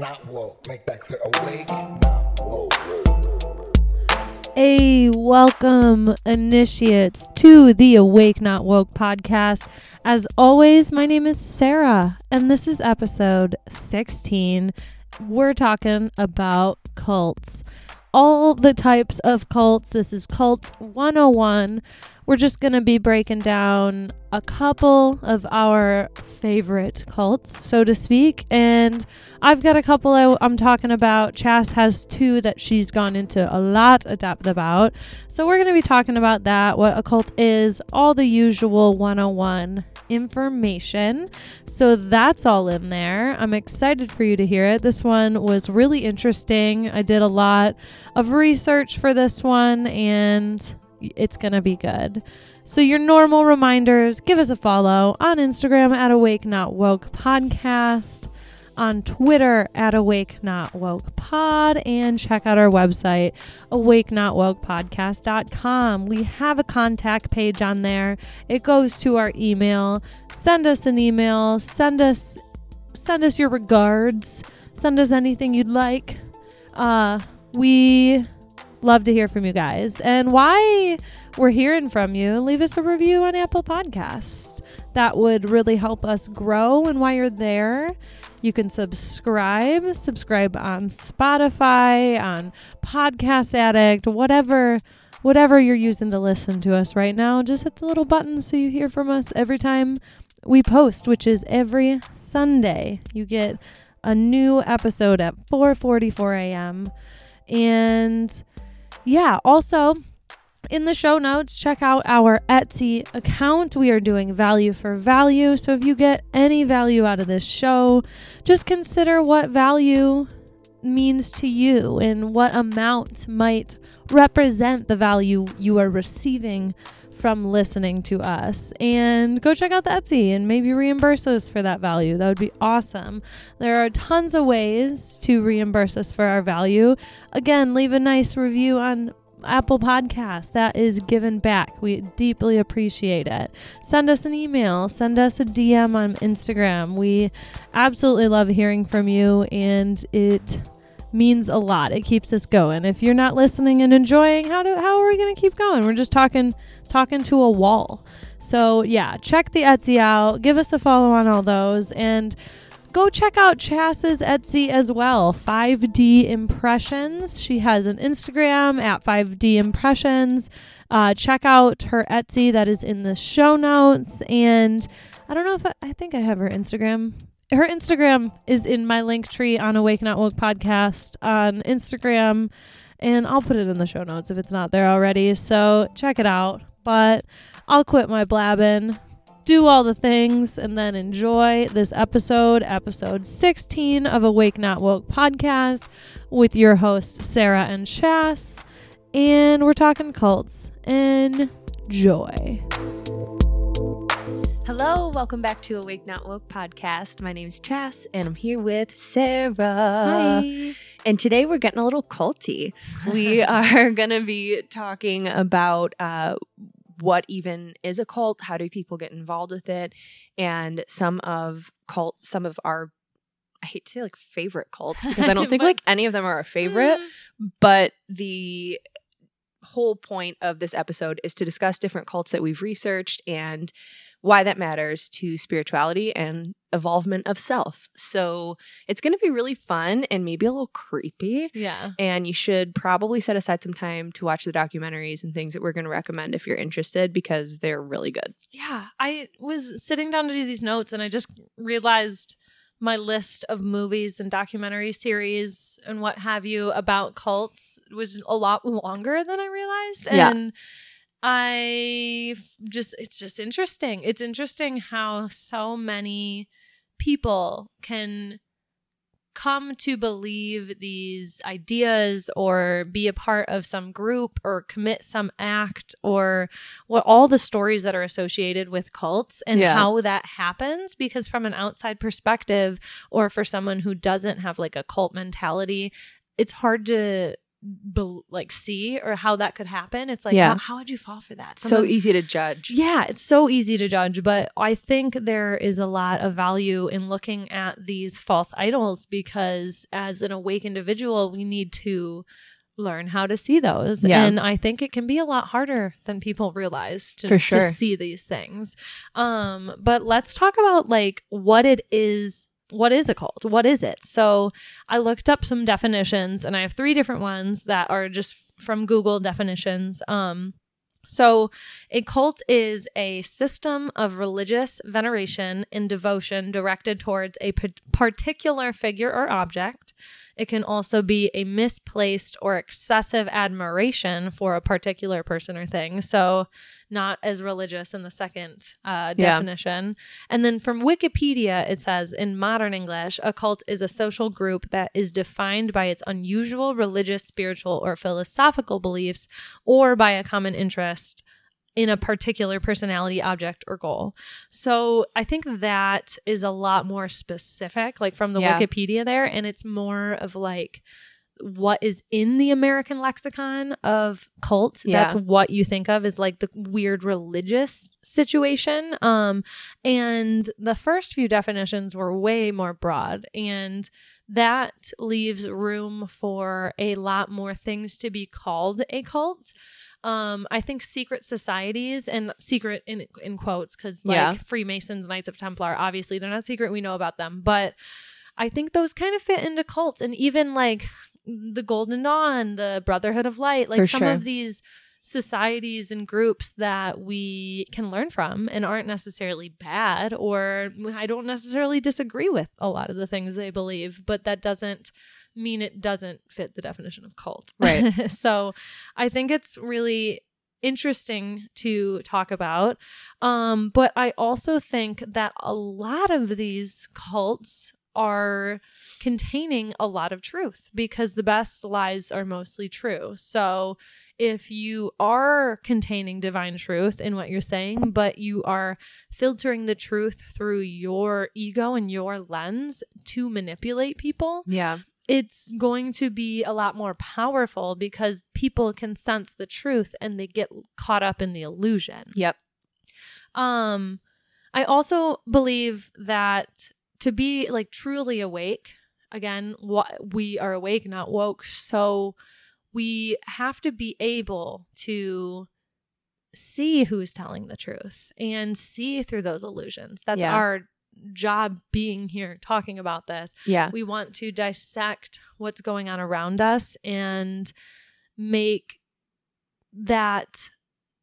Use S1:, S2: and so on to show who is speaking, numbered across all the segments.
S1: not woke. Make that clear. Awake, not woke.
S2: Hey, welcome, initiates, to the Awake Not Woke podcast. As always, my name is Sarah, and this is episode 16. We're talking about cults. All the types of cults. This is Cults 101. We're just going to be breaking down a couple of our favorite cults, so to speak. And I've got a couple I, am talking about. Chas has two that she's gone into a lot of depth about. So we're going to be talking about that, what a cult is, all the usual 101 information. So that's all in there. I'm excited for you to hear it. This one was really interesting. I did a lot of research for this one and it's going to be good. So, your normal reminders give us a follow on Instagram at Awake Not Woke Podcast, on Twitter at Awake Not Woke Pod, and check out our website, awakenotwokepodcast.com. We have a contact page on there. It goes to our email. Send us an email, send us send us your regards, send us anything you'd like. Uh, we Love to hear from you guys. And why we're hearing from you, leave us a review on Apple Podcasts. That would really help us grow. And while you're there, you can subscribe, subscribe on Spotify, on Podcast Addict, whatever whatever you're using to listen to us right now. Just hit the little button so you hear from us every time we post, which is every Sunday. You get a new episode at 4:44 a.m. And yeah, also in the show notes, check out our Etsy account. We are doing value for value. So if you get any value out of this show, just consider what value means to you and what amount might represent the value you are receiving from listening to us. And go check out the Etsy and maybe reimburse us for that value. That would be awesome. There are tons of ways to reimburse us for our value. Again, leave a nice review on Apple Podcast. That is given back. We deeply appreciate it. Send us an email, send us a DM on Instagram. We absolutely love hearing from you and it means a lot. It keeps us going. If you're not listening and enjoying, how do how are we going to keep going? We're just talking talking to a wall. So, yeah, check the Etsy out. Give us a follow on all those and go check out Chas's Etsy as well. 5D Impressions. She has an Instagram at 5D Impressions. Uh, check out her Etsy that is in the show notes. And I don't know if I, I think I have her Instagram her Instagram is in my link tree on Awake Not Woke podcast on Instagram, and I'll put it in the show notes if it's not there already. So check it out. But I'll quit my blabbing, do all the things, and then enjoy this episode, episode 16 of Awake Not Woke podcast with your hosts, Sarah and Chas. And we're talking cults. Enjoy.
S3: Hello, welcome back to Awake Not Woke podcast. My name is Chas, and I'm here with Sarah.
S2: Hi.
S3: And today we're getting a little culty. We are going to be talking about uh, what even is a cult, how do people get involved with it, and some of cult, some of our I hate to say like favorite cults because I don't think
S2: But-
S3: like any of them are a favorite,
S2: Mm.
S3: but the whole point of this episode is to discuss different cults that we've researched and why that matters to spirituality and evolvement of self. So it's going to be really fun and maybe a little creepy.
S2: Yeah.
S3: And you should probably set aside some time to watch the documentaries and things that we're going to recommend if you're interested because they're really good.
S2: Yeah. I was sitting down to do these notes and I just realized my list of movies and documentary series and what have you about cults was a lot longer than I realized.
S3: Yeah.
S2: I just, it's just interesting. It's interesting how so many people can come to believe these ideas or be a part of some group or commit some act or what all the stories that are associated with cults and
S3: Yeah.
S2: how that happens because from an outside perspective or for someone who doesn't have like a cult mentality it's hard to bel like see or how that could happen. It's like,
S3: Yeah.
S2: how, how would you fall for that? Some
S3: so easy to judge.
S2: yeah, it's so easy to judge, but I think there is a lot of value in looking at these false idols because as an awake individual, we need to learn how to see those.
S3: Yeah.
S2: And I think it can be a lot harder than people realize to,
S3: For
S2: to see these things. Um, but let's talk about like what it is. What is a cult? What is it? So I looked up some definitions and I have three different ones that are just from Google definitions. Um, so a cult is a system of religious veneration and devotion directed towards a particular figure or object. It can also be a misplaced or excessive admiration for a particular person or thing. So, not as religious in the second uh,
S3: Yeah.
S2: definition. And then from Wikipedia, it says in modern English, a cult is a social group that is defined by its unusual religious, spiritual, or philosophical beliefs or by a common interest in a particular personality, object, or goal. So I think that is a lot more specific, like from the
S3: Yeah.
S2: Wikipedia there, and it's more of like what is in the American lexicon of cult.
S3: Yeah.
S2: That's what you think of as like the weird religious situation. Um, and the first few definitions were way more broad and that leaves room for a lot more things to be called a cult. Um, I think secret societies and secret in in quotes because like
S3: Yeah.
S2: Freemasons, Knights of Templar, obviously they're not secret. We know about them, but I think those kind of fit into cults and even like the Golden Dawn, the Brotherhood of Light, like
S3: For
S2: some
S3: sure.
S2: of these societies and groups that we can learn from and aren't necessarily bad or I don't necessarily disagree with a lot of the things they believe, but that doesn't mean it doesn't fit the definition of cult.
S3: Right.
S2: so I think it's really interesting to talk about. Um, but I also think that a lot of these cults are containing a lot of truth because the best lies are mostly true. So if you are containing divine truth in what you're saying, but you are filtering the truth through your ego and your lens to manipulate people,
S3: Yeah.
S2: It's going to be a lot more powerful because people can sense the truth and they get caught up in the illusion.
S3: Yep.
S2: Um I also believe that to be like truly awake, again, what we are awake not woke, so we have to be able to see who's telling the truth and see through those illusions. That's
S3: Yeah.
S2: our job being here talking about this.
S3: Yeah.
S2: We want to dissect what's going on around us and make that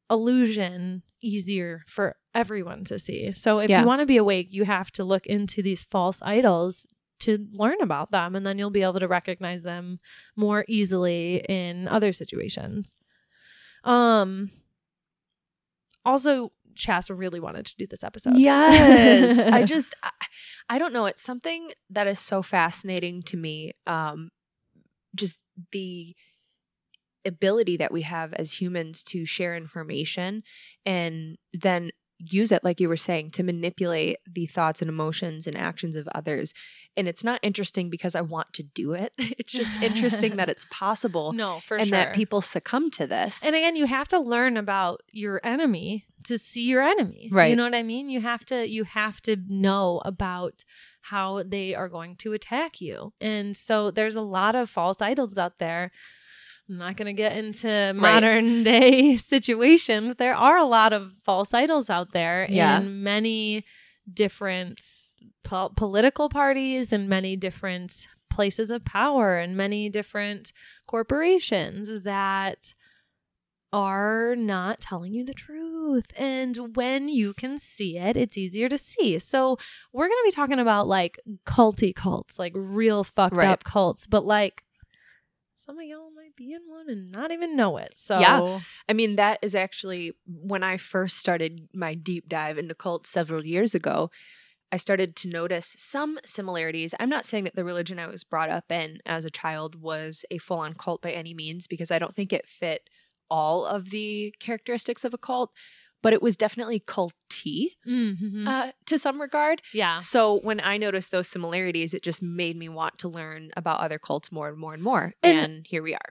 S2: illusion easier for everyone to see. So if
S3: Yeah.
S2: you want to be awake, you have to look into these false idols to learn about them and then you'll be able to recognize them more easily in other situations. Um also Chas really wanted to do this episode.
S3: Yes. I just I, I don't know, it's something that is so fascinating to me. Um just the ability that we have as humans to share information and then use it like you were saying to manipulate the thoughts and emotions and actions of others. And it's not interesting because I want to do it. It's just interesting that it's possible
S2: no, for
S3: and
S2: sure.
S3: that people succumb to this.
S2: And again, you have to learn about your enemy to see your enemy.
S3: Right.
S2: You know what I mean? You have to you have to know about how they are going to attack you. And so there's a lot of false idols out there. I'm not going to get into modern day situation, but there are a lot of false idols out there
S3: Yeah.
S2: in many different po- political parties and many different places of power and many different corporations that are not telling you the truth. And when you can see it, it's easier to see. So, we're going to be talking about like culty cults, like real fucked
S3: Right.
S2: up cults, but like some of y'all might be in one and not even know it. So,
S3: Yeah. I mean, that is actually when I first started my deep dive into cults several years ago. I started to notice some similarities. I'm not saying that the religion I was brought up in as a child was a full on cult by any means, because I don't think it fit all of the characteristics of a cult. But it was definitely culty
S2: Mhm.
S3: uh, to some regard.
S2: yeah.
S3: So when I noticed those similarities, it just made me want to learn about other cults more and more and more.
S2: And-
S3: And, here we are.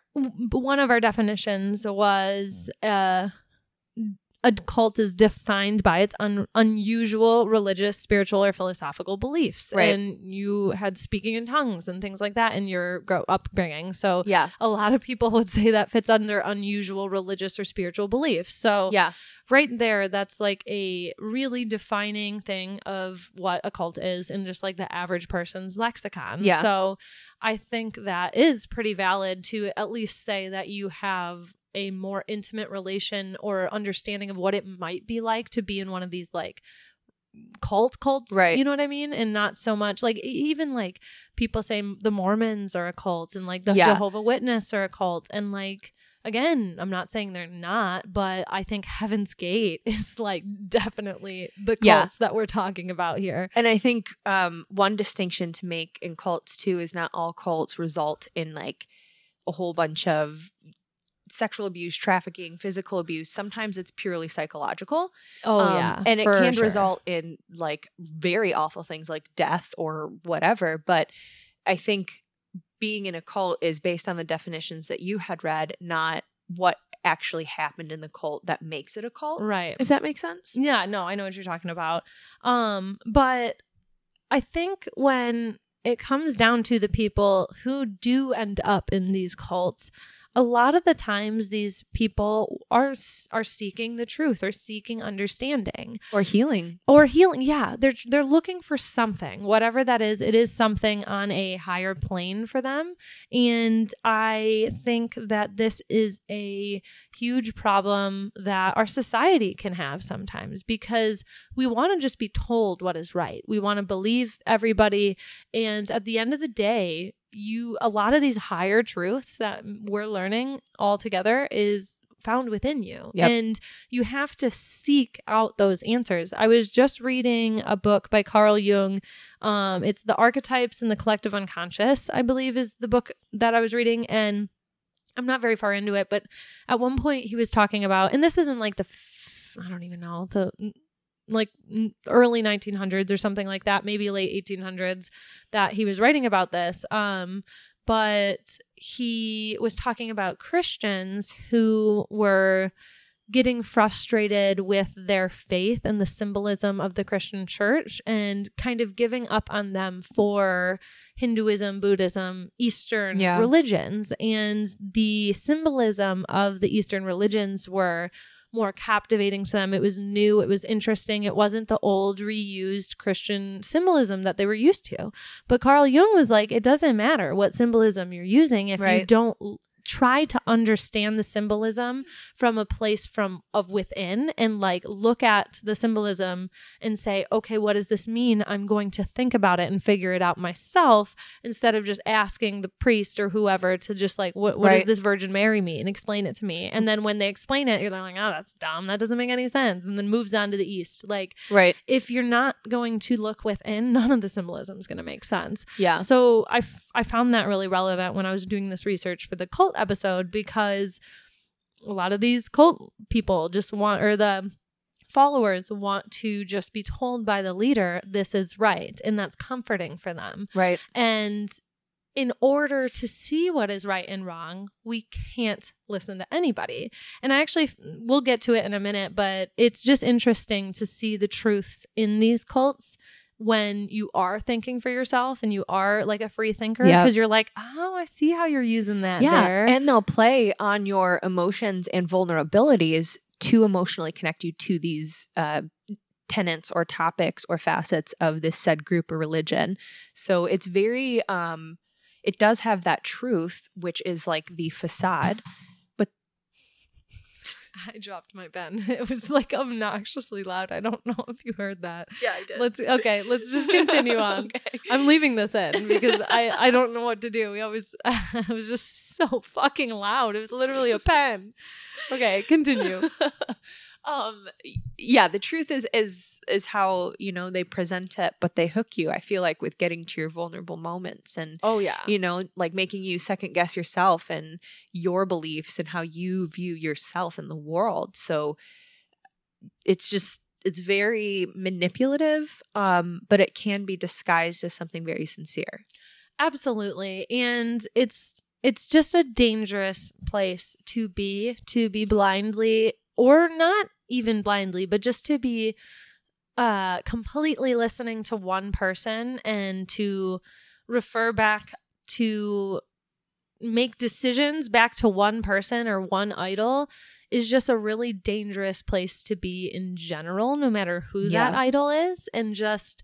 S2: one of our definitions was uh, a cult is defined by its un- unusual religious, spiritual, or philosophical beliefs.
S3: Right.
S2: And you had speaking in tongues and things like that in your grow- upbringing. So
S3: Yeah.
S2: a lot of people would say that fits under unusual religious or spiritual beliefs. So
S3: Yeah.
S2: right there, that's like a really defining thing of what a cult is in just like the average person's lexicon.
S3: Yeah.
S2: So I think that is pretty valid to at least say that you have a more intimate relation or understanding of what it might be like to be in one of these like cult cults
S3: Right.
S2: you know what i mean and not so much like even like people say the mormons are a cult and like the
S3: Yeah.
S2: jehovah witness are a cult and like again i'm not saying they're not but i think heaven's gate is like definitely the cults
S3: Yeah.
S2: that we're talking about here
S3: And I think um, one distinction to make in cults too is not all cults result in like a whole bunch of sexual abuse, trafficking, physical abuse. Sometimes it's purely psychological.
S2: oh
S3: Um,
S2: yeah
S3: and it can
S2: sure.
S3: result in like very awful things like death or whatever. But I think being in a cult is based on the definitions that you had read, not what actually happened in the cult that makes it a cult.
S2: right
S3: If that makes sense.
S2: Yeah, no, I know what you're talking about. Um, but I think when it comes down to the people who do end up in these cults, a lot of the times these people are are seeking the truth or seeking understanding
S3: Or healing.
S2: or healing. Yeah, they're they're looking for something, whatever that is. It is something on a higher plane for them, and I think that this is a huge problem that our society can have sometimes because we want to just be told what is right. We want to believe everybody, and at the end of the day, you a lot of these higher truths that we're learning all together is found within you
S3: Yep.
S2: and you have to seek out those answers i was just reading a book by carl jung um, it's the archetypes and the collective unconscious i believe is the book that i was reading and i'm not very far into it but at one point he was talking about and this isn't like the f- i don't even know the like early 1900s or something like that maybe late 1800s that he was writing about this um but he was talking about Christians who were getting frustrated with their faith and the symbolism of the Christian church and kind of giving up on them for Hinduism, Buddhism, Eastern
S3: Yeah.
S2: religions. And the symbolism of the Eastern religions were more captivating to them. It was new, it was interesting. It wasn't the old reused Christian symbolism that they were used to. But Carl Jung was like, it doesn't matter what symbolism you're using if you don't try to understand the symbolism from a place from of within and like look at the symbolism and say okay what does this mean? I'm going to think about it and figure it out myself instead of just asking the priest or whoever to just like what, what does this virgin mary mean? Explain it to me. And then when they explain it you're like oh that's dumb. That doesn't make any sense. And then moves on to the east. Like
S3: Right.
S2: if you're not going to look within none of the symbolism is going to make sense.
S3: Yeah.
S2: so I, f- I found that really relevant when I was doing this research for the cult episode because a lot of these cult people just want, or the followers want to just be told by the leader, this is right. And that's comforting for them.
S3: Right.
S2: And in order to see what is right and wrong, we can't listen to anybody. And I actually, we'll get to it in a minute, but it's just interesting to see the truths in these cults when you are thinking for yourself and you are like a free thinker
S3: Yep.
S2: because you're like, oh, I see how you're using that.
S3: Yeah.
S2: there.
S3: And they'll play on your emotions and vulnerabilities to emotionally connect you to these uh, tenets or topics or facets of this said group or religion. So it's very, um, it does have that truth, which is like the facade.
S2: I dropped my pen. It was like obnoxiously loud. I don't know if you heard that.
S3: Yeah, I did.
S2: Let's okay, let's just continue on.
S3: okay.
S2: I'm leaving this in because I I don't know what to do. We always it was just so fucking loud. It was literally a pen. Okay, continue.
S3: Um yeah the truth is is is how you know they present it but they hook you i feel like with getting to your vulnerable moments and
S2: Oh yeah.
S3: you know like making you second guess yourself and your beliefs and how you view yourself in the world so it's just it's very manipulative um but it can be disguised as something very sincere
S2: Absolutely. And it's it's just a dangerous place to be to be blindly or not even blindly, but just to be uh completely listening to one person and to refer back to make decisions back to one person or one idol is just a really dangerous place to be in general no matter who
S3: Yeah.
S2: that idol is and just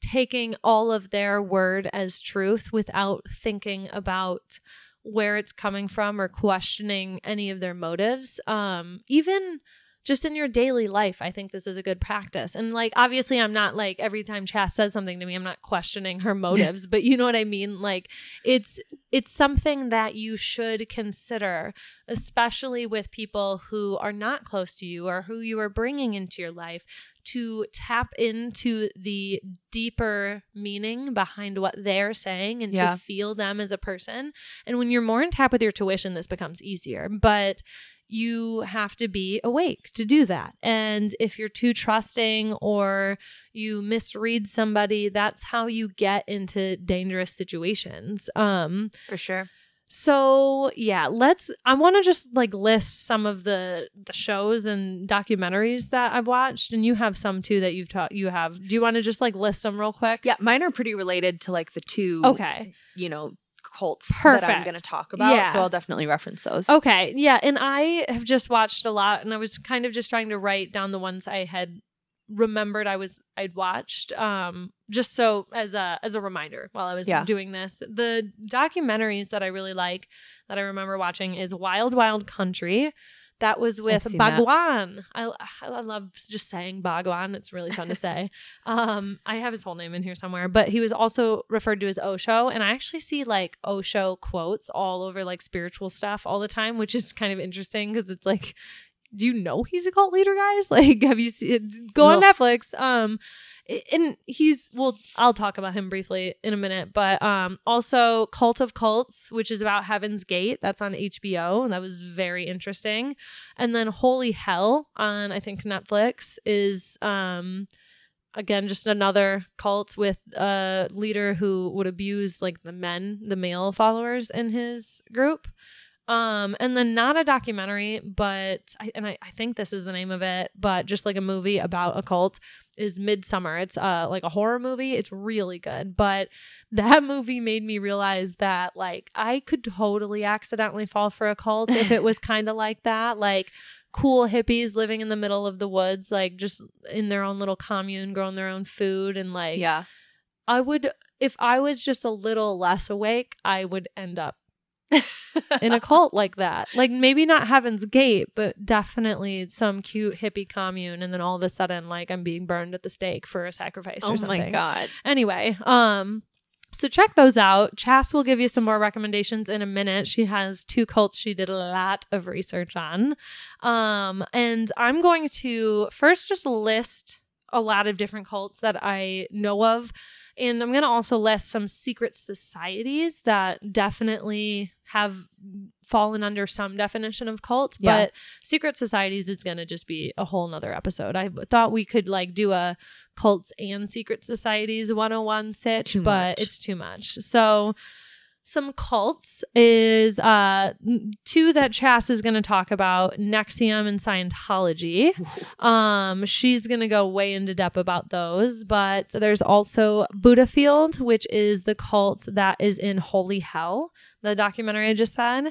S2: taking all of their word as truth without thinking about where it's coming from or questioning any of their motives um even just in your daily life i think this is a good practice and like obviously i'm not like every time chas says something to me i'm not questioning her motives but you know what i mean like it's it's something that you should consider especially with people who are not close to you or who you are bringing into your life to tap into the deeper meaning behind what they're saying and
S3: Yeah.
S2: to feel them as a person. And when you're more in tap with your tuition, this becomes easier. But you have to be awake to do that. And if you're too trusting or you misread somebody, that's how you get into dangerous situations. Um
S3: for sure
S2: so yeah, let's. I want to just like list some of the the shows and documentaries that I've watched, and you have some too that you've taught. You have. Do you want to just like list them real quick?
S3: yeah mine are pretty related to like the two
S2: Okay.
S3: you know cults that i'm going to talk about
S2: Yeah.
S3: so i'll definitely reference those
S2: Okay. Yeah, and I have just watched a lot, and I was kind of just trying to write down the ones I had remembered I was I'd watched um just so as a as a reminder while I was
S3: Yeah.
S2: doing this. The documentaries that I really like that I remember watching is Wild Wild Country. That was with. Bhagwan. I I love just saying Bhagwan. It's really fun to say. Um, I have his whole name in here somewhere, but he was also referred to as Osho, and I actually see like Osho quotes all over like spiritual stuff all the time, which is kind of interesting because it's like, do you know he's a cult leader, guys? Like, have you seen? Go on Netflix. Um, and he's well, I'll talk about him briefly in a minute, but um, also Cult of Cults, which is about Heaven's Gate. That's on HBO, and that was very interesting. And then Holy Hell on I think Netflix is um again just another cult with a leader who would abuse like the men, the male followers in his group. Um and then not a documentary, but I, and I, I think this is the name of it, but just like a movie about a cult is Midsommar. It's uh like a horror movie. It's really good, but that movie made me realize that like I could totally accidentally fall for a cult if it was kind of like that, like cool hippies living in the middle of the woods, like just in their own little commune, growing their own food, and like
S3: yeah
S2: I would if I was just a little less awake, I would end up in a cult like that. Like maybe not Heaven's Gate, but definitely some cute hippie commune and then all of a sudden like I'm being burned at the stake for a sacrifice
S3: oh
S2: or something.
S3: my god
S2: Anyway, um so check those out. Chas will give you some more recommendations in a minute. She has two cults she did a lot of research on. Um and I'm going to first just list a lot of different cults that I know of. And I'm going to also list some secret societies that definitely have fallen under some definition of cult.
S3: Yeah.
S2: But secret societies is going to just be a whole nother episode. I thought we could like do a cults and secret societies 101 sitch,
S3: Too
S2: but
S3: much.
S2: it's too much. So some cults is uh two that Chas is going to talk about NXIVM and Scientology. Um she's going to go way into depth about those, but there's also Buddha Field, which is the cult that is in Holy Hell, the documentary I just said.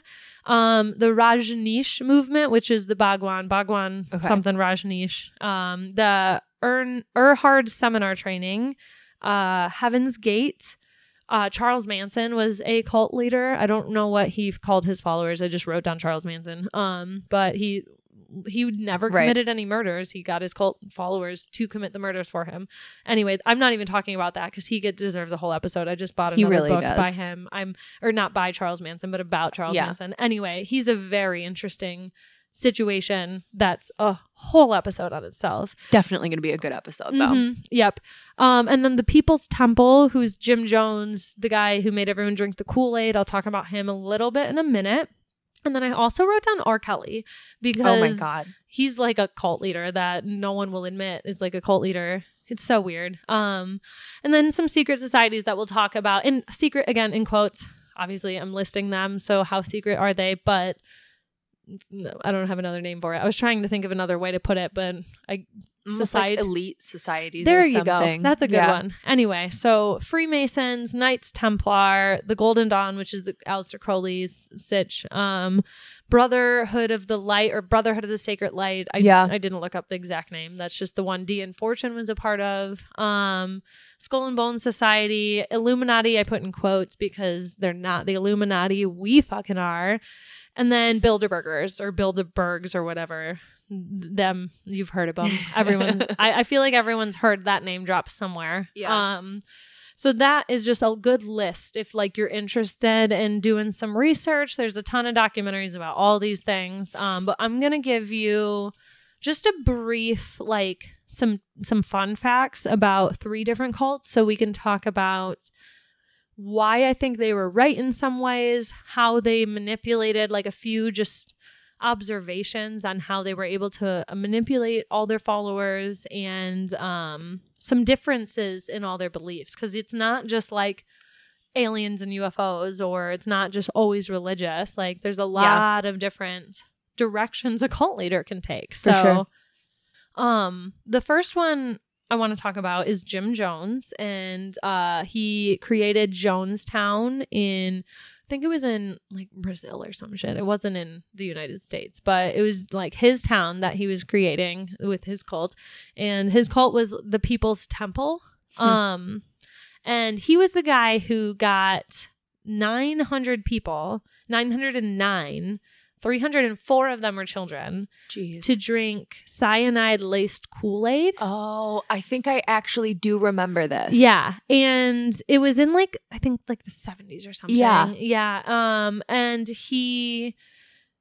S2: Um the Rajneesh movement, which is the Bhagwan, Bhagwan
S3: Okay.
S2: something Rajneesh. Um the Ern Erhard seminar training, uh Heaven's Gate, uh, Charles Manson was a cult leader. I don't know what he called his followers. I just wrote down Charles Manson. Um, but he he never
S3: Right.
S2: committed any murders. He got his cult followers to commit the murders for him. Anyway, I'm not even talking about that because he get, deserves a whole episode. I just bought
S3: He
S2: another
S3: really
S2: book
S3: does.
S2: by him. I'm or not by Charles Manson, but about Charles
S3: Yeah.
S2: Manson. Anyway, he's a very interesting situation. That's a whole episode on itself.
S3: definitely going to be a good episode though
S2: Mhm. Yep. Um, and then the People's Temple, who's Jim Jones, the guy who made everyone drink the Kool Aid. I'll talk about him a little bit in a minute. And then I also wrote down R. Kelly because
S3: Oh my god.
S2: he's like a cult leader that no one will admit is like a cult leader. It's so weird. Um, and then some secret societies that we'll talk about. And secret again in quotes. Obviously, I'm listing them. So how secret are they? But I don't have another name for it. I was trying to think of another way to put it, but I Society-
S3: like elite societies.
S2: there
S3: or
S2: you go. That's a good
S3: Yeah.
S2: one. Anyway, so Freemasons, Knights Templar, the Golden Dawn, which is the Aleister Crowley's sitch, um, Brotherhood of the Light or Brotherhood of the Sacred Light. I,
S3: Yeah.
S2: I didn't look up the exact name. That's just the one Dion Fortune was a part of. Um, Skull and Bone Society, Illuminati. I put in quotes because they're not the Illuminati. We fucking are. And then Bilderbergers or Bilderbergs or whatever. Them, you've heard of them. Everyone's. I, I feel like everyone's heard that name drop somewhere.
S3: Yeah.
S2: Um. So that is just a good list if like you're interested in doing some research. There's a ton of documentaries about all these things. Um, but I'm gonna give you just a brief like some some fun facts about three different cults so we can talk about why I think they were right in some ways, how they manipulated like a few just observations on how they were able to uh, manipulate all their followers and um some differences in all their beliefs. Because it's not just like aliens and UFOs or it's not just always religious. Like there's a lot of different directions a cult leader can take. So
S3: sure.
S2: um the first one I want to talk about is Jim Jones and uh he created Jonestown in I think it was in like Brazil or some shit. It wasn't in the United States, but it was like his town that he was creating with his cult. And his cult was the People's Temple.
S3: Hmm.
S2: Um and he was the guy who got 900 people, 909 304 of them were children
S3: Jeez.
S2: to drink cyanide laced Kool-Aid.
S3: oh, I think I actually do remember this.
S2: Yeah. And it was in like I think like the 70s or something.
S3: Yeah.
S2: Yeah. Um and he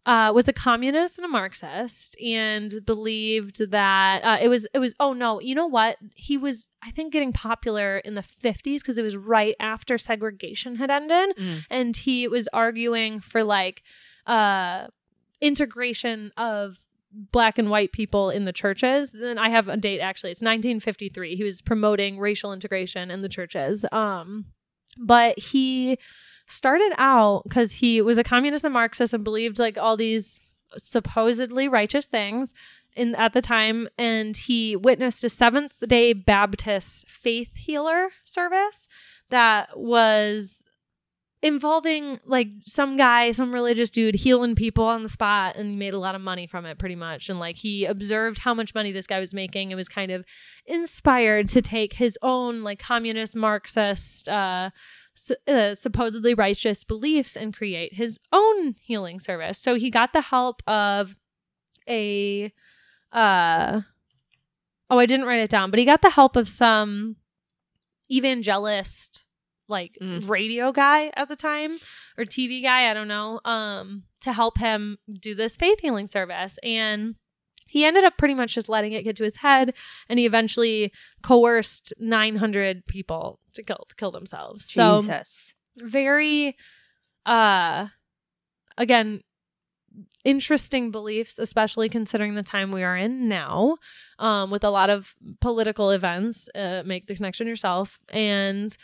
S2: uh was a communist and a Marxist and believed that uh, it was it was oh no, you know what? He was I think getting popular in the 50s because it was right after segregation had ended
S3: Mm.
S2: and he was arguing for like uh integration of black and white people in the churches. Then i have a date actually. It's 1953 he was promoting racial integration in the churches. Um but he started out because he was a communist and marxist and believed like all these supposedly righteous things in at the time. And he witnessed a seventh day baptist faith healer service that was involving like some guy, some religious dude healing people on the spot and made a lot of money from it pretty much. And like he observed how much money this guy was making and was kind of inspired to take his own like communist Marxist uh uh, supposedly righteous beliefs and create his own healing service. So he got the help of a uh oh, I didn't write it down, but he got the help of some evangelist like
S3: Mm.
S2: radio guy at the time or TV guy, I don't know, um to help him do this faith healing service and he ended up pretty much just letting it get to his head and he eventually coerced 900 people to kill to kill themselves. So very uh again interesting beliefs especially considering the time we are in now um with a lot of political events uh, make the connection yourself and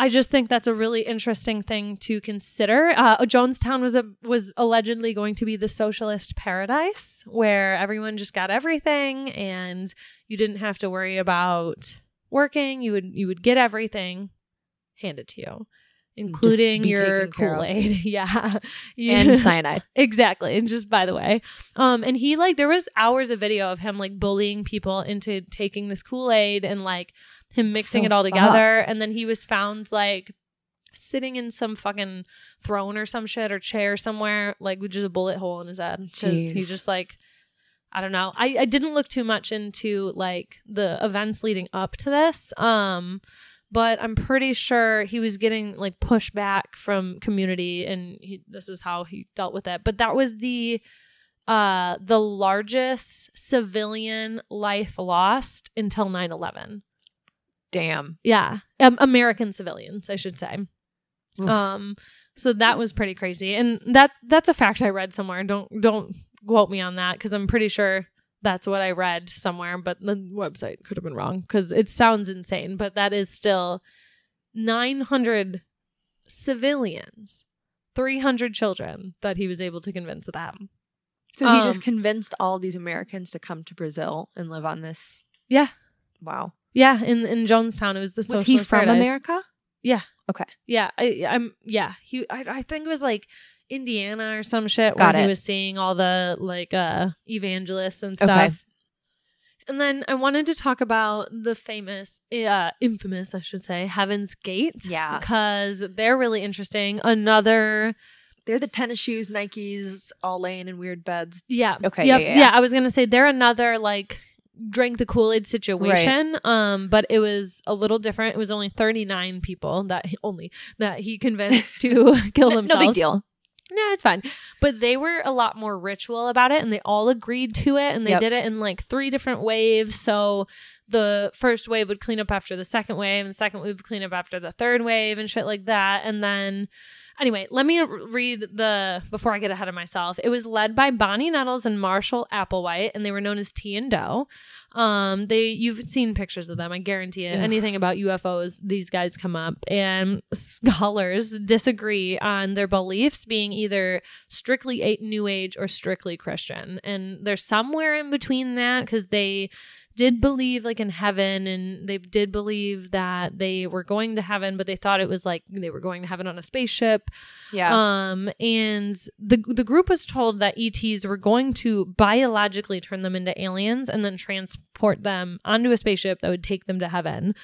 S2: I just think that's a really interesting thing to consider. Uh, Jonestown was a was allegedly going to be the socialist paradise where everyone just got everything and you didn't have to worry about working. You would you would get everything handed to you, including your
S3: taken care of.
S2: Kool Aid. yeah, You-
S3: And cyanide.
S2: Exactly. And just by the way, um, and he like there was hours of video of him like bullying people into taking this Kool Aid and like him mixing
S3: So
S2: it all together, and then he was found like sitting in some fucking throne or some shit or chair somewhere, like with just a bullet hole in his head because he
S3: Jeez.
S2: just like. I don't know. I, I didn't look too much into like the events leading up to this. Um, but I'm pretty sure he was getting like pushback from community and he, this is how he dealt with it. But that was the uh the largest civilian life lost until 9/11.
S3: Damn.
S2: Yeah. Um, American civilians, I should say.
S3: Oof.
S2: Um So that was pretty crazy. And that's that's a fact I read somewhere. Don't don't quote me on that cuz I'm pretty sure that's what I read somewhere, but the website could have been wrong cuz it sounds insane, but that is still 900 civilians, 300 children that he was able to convince of that.
S3: So he just
S2: Um,
S3: convinced all these Americans to come to Brazil and live on this.
S2: Yeah.
S3: Wow.
S2: Yeah, in in Jonestown it was the
S3: Was he from
S2: paradise.
S3: America?
S2: Yeah.
S3: Okay.
S2: Yeah, I, I'm. Yeah, he. I, I think it was like Indiana or some shit
S3: Got
S2: where
S3: it.
S2: he was seeing all the like uh evangelists and stuff. Okay. And then I wanted to talk about the famous, uh, infamous, I should say, Heaven's Gate.
S3: Yeah.
S2: because they're really interesting. Another,
S3: They're the tennis shoes, Nikes, all laying in weird beds.
S2: yeah,
S3: Okay,
S2: yep,
S3: yeah, yeah.
S2: I was gonna say they're another like drank the Kool Aid situation. Um, but it was a little different. It was only thirty nine people that he, only that he convinced to kill themselves.
S3: no big deal.
S2: No, it's fine. But they were a lot more ritual about it and they all agreed to it and they
S3: Yep.
S2: did it in like three different waves. So the first wave would clean up after the second wave and the second wave would clean up after the third wave and shit like that. And then anyway, let me read the before I get ahead of myself. It was led by Bonnie Nettles and Marshall Applewhite and they were known as Ti and Do. Um they you've seen pictures of them, I guarantee it.
S3: Ugh.
S2: Anything about UFOs, these guys come up and scholars disagree on their beliefs being either strictly new age or strictly Christian. And they're somewhere in between that cuz they did believe like in heaven and they did believe that they were going to heaven but they thought it was like they were going to heaven on a spaceship
S3: Yeah.
S2: um, and the the group was told that ETs were going to biologically turn them into aliens and then transport them onto a spaceship that would take them to heaven.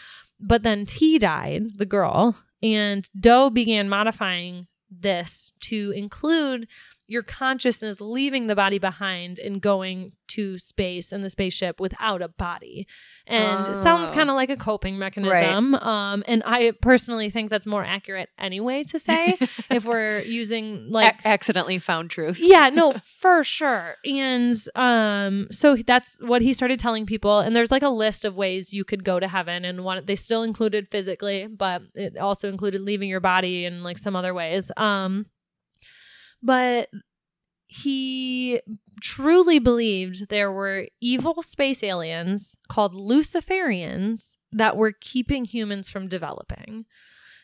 S2: But then Ti died, the girl, and Do began modifying this to include your consciousness leaving the body behind and going to space in the spaceship without a body. And it sounds
S3: Oh.
S2: kind of like a coping mechanism. Um, and I personally think that's more accurate anyway to say if we're using like
S3: Ac- accidentally found truth.
S2: yeah no for sure and um so that's what he started telling people and there's like a list of ways you could go to heaven and one they still included physically but it also included leaving your body and like some other ways um but he truly believed there were evil space aliens called luciferians that were keeping humans from developing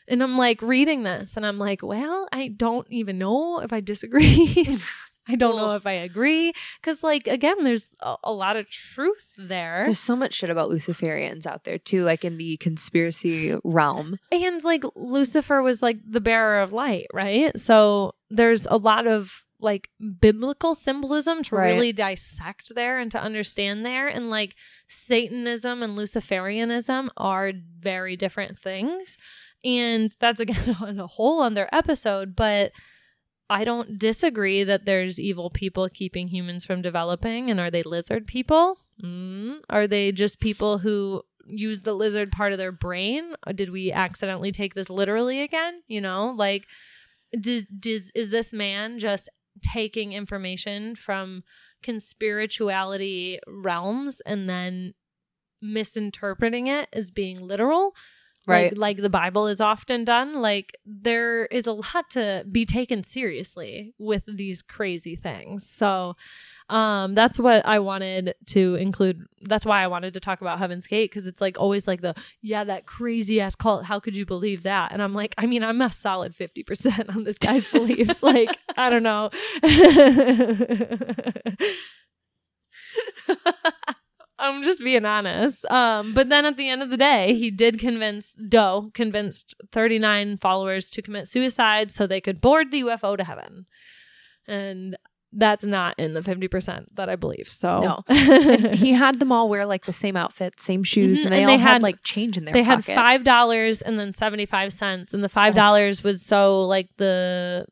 S2: and I'm like reading this and I'm like, well, I don't even know if I disagree. I don't know if I agree. Cause, like, again, there's a, a lot of truth there.
S3: There's so much shit about Luciferians out there too, like in the conspiracy realm.
S2: And, like, Lucifer was like the bearer of light, right? So there's a lot of like biblical symbolism to
S3: Right.
S2: really dissect there and to understand there. And, like, Satanism and Luciferianism are very different things. And that's again on a whole other episode, but I don't disagree that there's evil people keeping humans from developing. And are they lizard people? Mm. Are they just people who use the lizard part of their brain? Or did we accidentally take this literally again? You know, like, does, does, is this man just taking information from conspirituality realms and then misinterpreting it as being literal?
S3: Right.
S2: like, like the bible is often done like there is a lot to be taken seriously with these crazy things. So um that's what i wanted to include. That's why i wanted to talk about heaven's gate because it's like always like the yeah that crazy ass cult how could you believe that? And i'm like i mean i'm a solid 50% on this guy's beliefs. Like i don't know I'm just being honest. Um, but then at the end of the day, he did convince Do convinced 39 followers to commit suicide so they could board the UFO to heaven. And that's not in the 50% that I believe. So
S3: No. He had them all wear like the same outfit, same shoes,
S2: Mhm,
S3: and they
S2: and
S3: all
S2: they
S3: had,
S2: had-
S3: like change in their
S2: they had five dollars and then 75 cents and the five dollars was so like the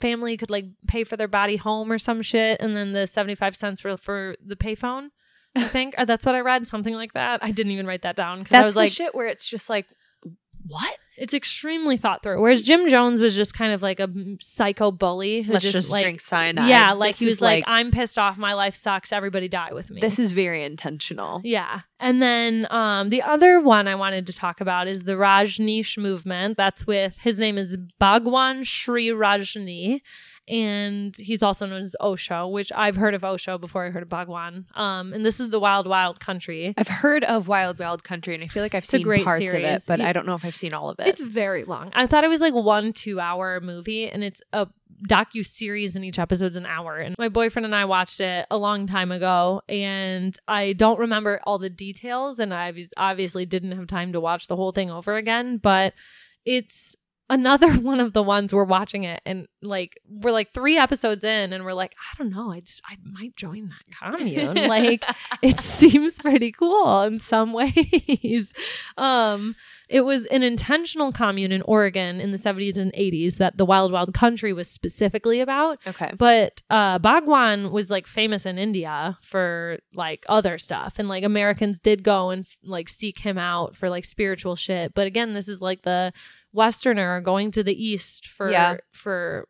S2: family could like pay for their body home or some shit and then the 75 cents were for the payphone i think or that's what i read something like that i didn't even write that down because i was
S3: the
S2: like
S3: shit where it's just like, what?
S2: it's extremely thought through. Whereas Jim Jones was just kind of like a psycho bully who
S3: Let's
S2: just,
S3: just
S2: like
S3: drink cyanide.
S2: yeah, like
S3: This
S2: he was
S3: is
S2: like, I'm pissed off. My life sucks. Everybody die with me.
S3: this is very intentional.
S2: Yeah. And then um, the other one I wanted to talk about is the Rajneesh movement. That's with his name is Bhagwan Sri Rajni. And he's also known as Osho, which I've heard of Osho before I heard of Bhagwan. Um, and this is the Wild Wild Country.
S3: I've heard of Wild Wild Country, and I feel like I've
S2: a
S3: seen
S2: great
S3: parts of it, but I don't know if I've seen all of it.
S2: It's very long. I thought it was like one two hour movie, and it's a docu series, and each episode's an hour. And my boyfriend and I watched it a long time ago, and I don't remember all the details, and I obviously didn't have time to watch the whole thing over again. But it's another one of the ones we're watching it, and like we're like three episodes in, and we're like, I don't know, I just I might join that commune, like it seems pretty cool in some ways. Um, it was an intentional commune in Oregon in the 70s and 80s that the Wild Wild Country was specifically about.
S3: okay.
S2: But uh, Bhagwan was like famous in India for like other stuff, and like Americans did go and like seek him out for like spiritual shit. But again, this is like the Westerner going to the East for
S3: Yeah.
S2: for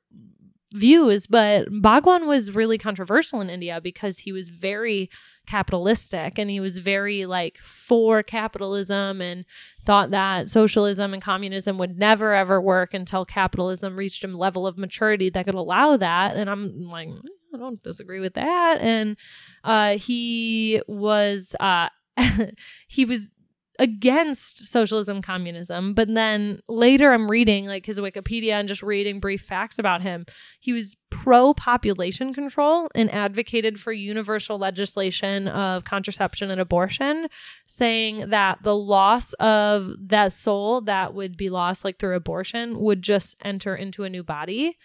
S2: views. But Bhagwan was really controversial in India because he was very capitalistic and he was very like for capitalism and thought that socialism and communism would never ever work until capitalism reached a level of maturity that could allow that and i'm like i don't disagree with that and uh he was uh he was against socialism communism but then later i'm reading like his wikipedia and just reading brief facts about him. He was pro population control and advocated for universal legislation of contraception and abortion saying that the loss of that soul that would be lost like through abortion would just enter into a new body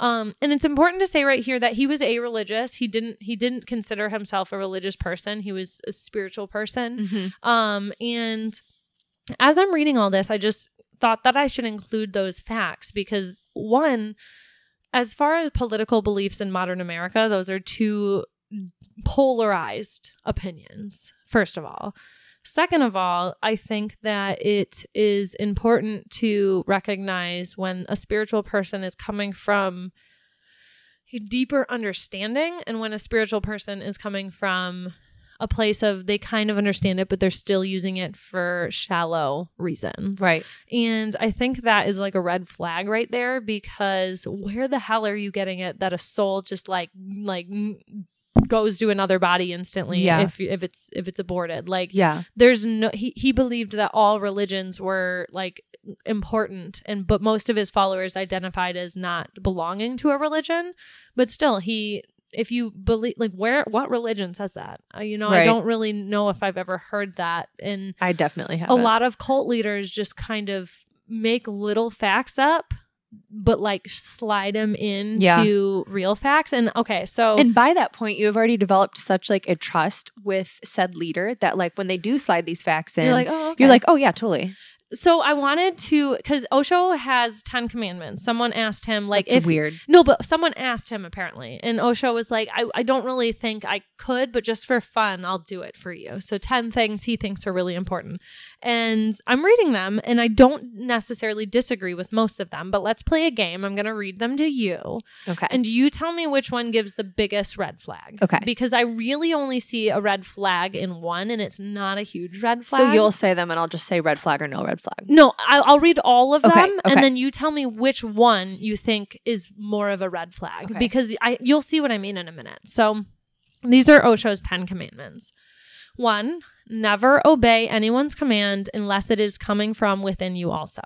S2: um, and it's important to say right here that he was a religious. He didn't he didn't consider himself a religious person. He was a spiritual person.
S3: Mhm.
S2: Um, and as I'm reading all this, I just thought that I should include those facts because one, as far as political beliefs in modern America, those are two polarized opinions, first of all. Second of all, I think that it is important to recognize when a spiritual person is coming from a deeper understanding and when a spiritual person is coming from a place of they kind of understand it, but they're still using it for shallow reasons.
S3: Right.
S2: And I think that is like a red flag right there because where the hell are you getting it that a soul just like like goes to another body instantly
S3: Yeah.
S2: if if it's if it's aborted. Like
S3: Yeah.
S2: there's no he, he believed that all religions were like important and but most of his followers identified as not belonging to a religion. But still he if you believe like where what religion says that? Uh, you know i don't really know if i've ever heard that. And
S3: I definitely have
S2: a lot of cult leaders just kind of make little facts up but like slide them into real facts and okay so
S3: And by that point, you have already developed such like a trust with said leader that like when they do slide these facts in,
S2: you're like oh okay.
S3: you're like, oh yeah, totally.
S2: So I wanted to because Osho has Ten Commandments. Someone asked him like
S3: It's
S2: if
S3: weird.
S2: no, but someone asked him apparently, and Osho was like, I, I don't really think I could, but just for fun, I'll do it for you. So ten things he thinks are really important, and I'm reading them, and I don't necessarily disagree with most of them. But let's play a game. I'm gonna read them to you,
S3: Okay.
S2: and you tell me which one gives the biggest red flag.
S3: Okay.
S2: Because I really only see a red flag in one, and it's not a huge red flag.
S3: so you'll say them and I'll just say red flag or no red flag.
S2: No, I, I'll read all of them,
S3: Okay, okay.
S2: and then you tell me which one you think is more of a red flag
S3: Okay.
S2: because I you'll see what I mean in a minute. So these are Osho's ten commandments. One, never obey anyone's command unless it is coming from within you. Also,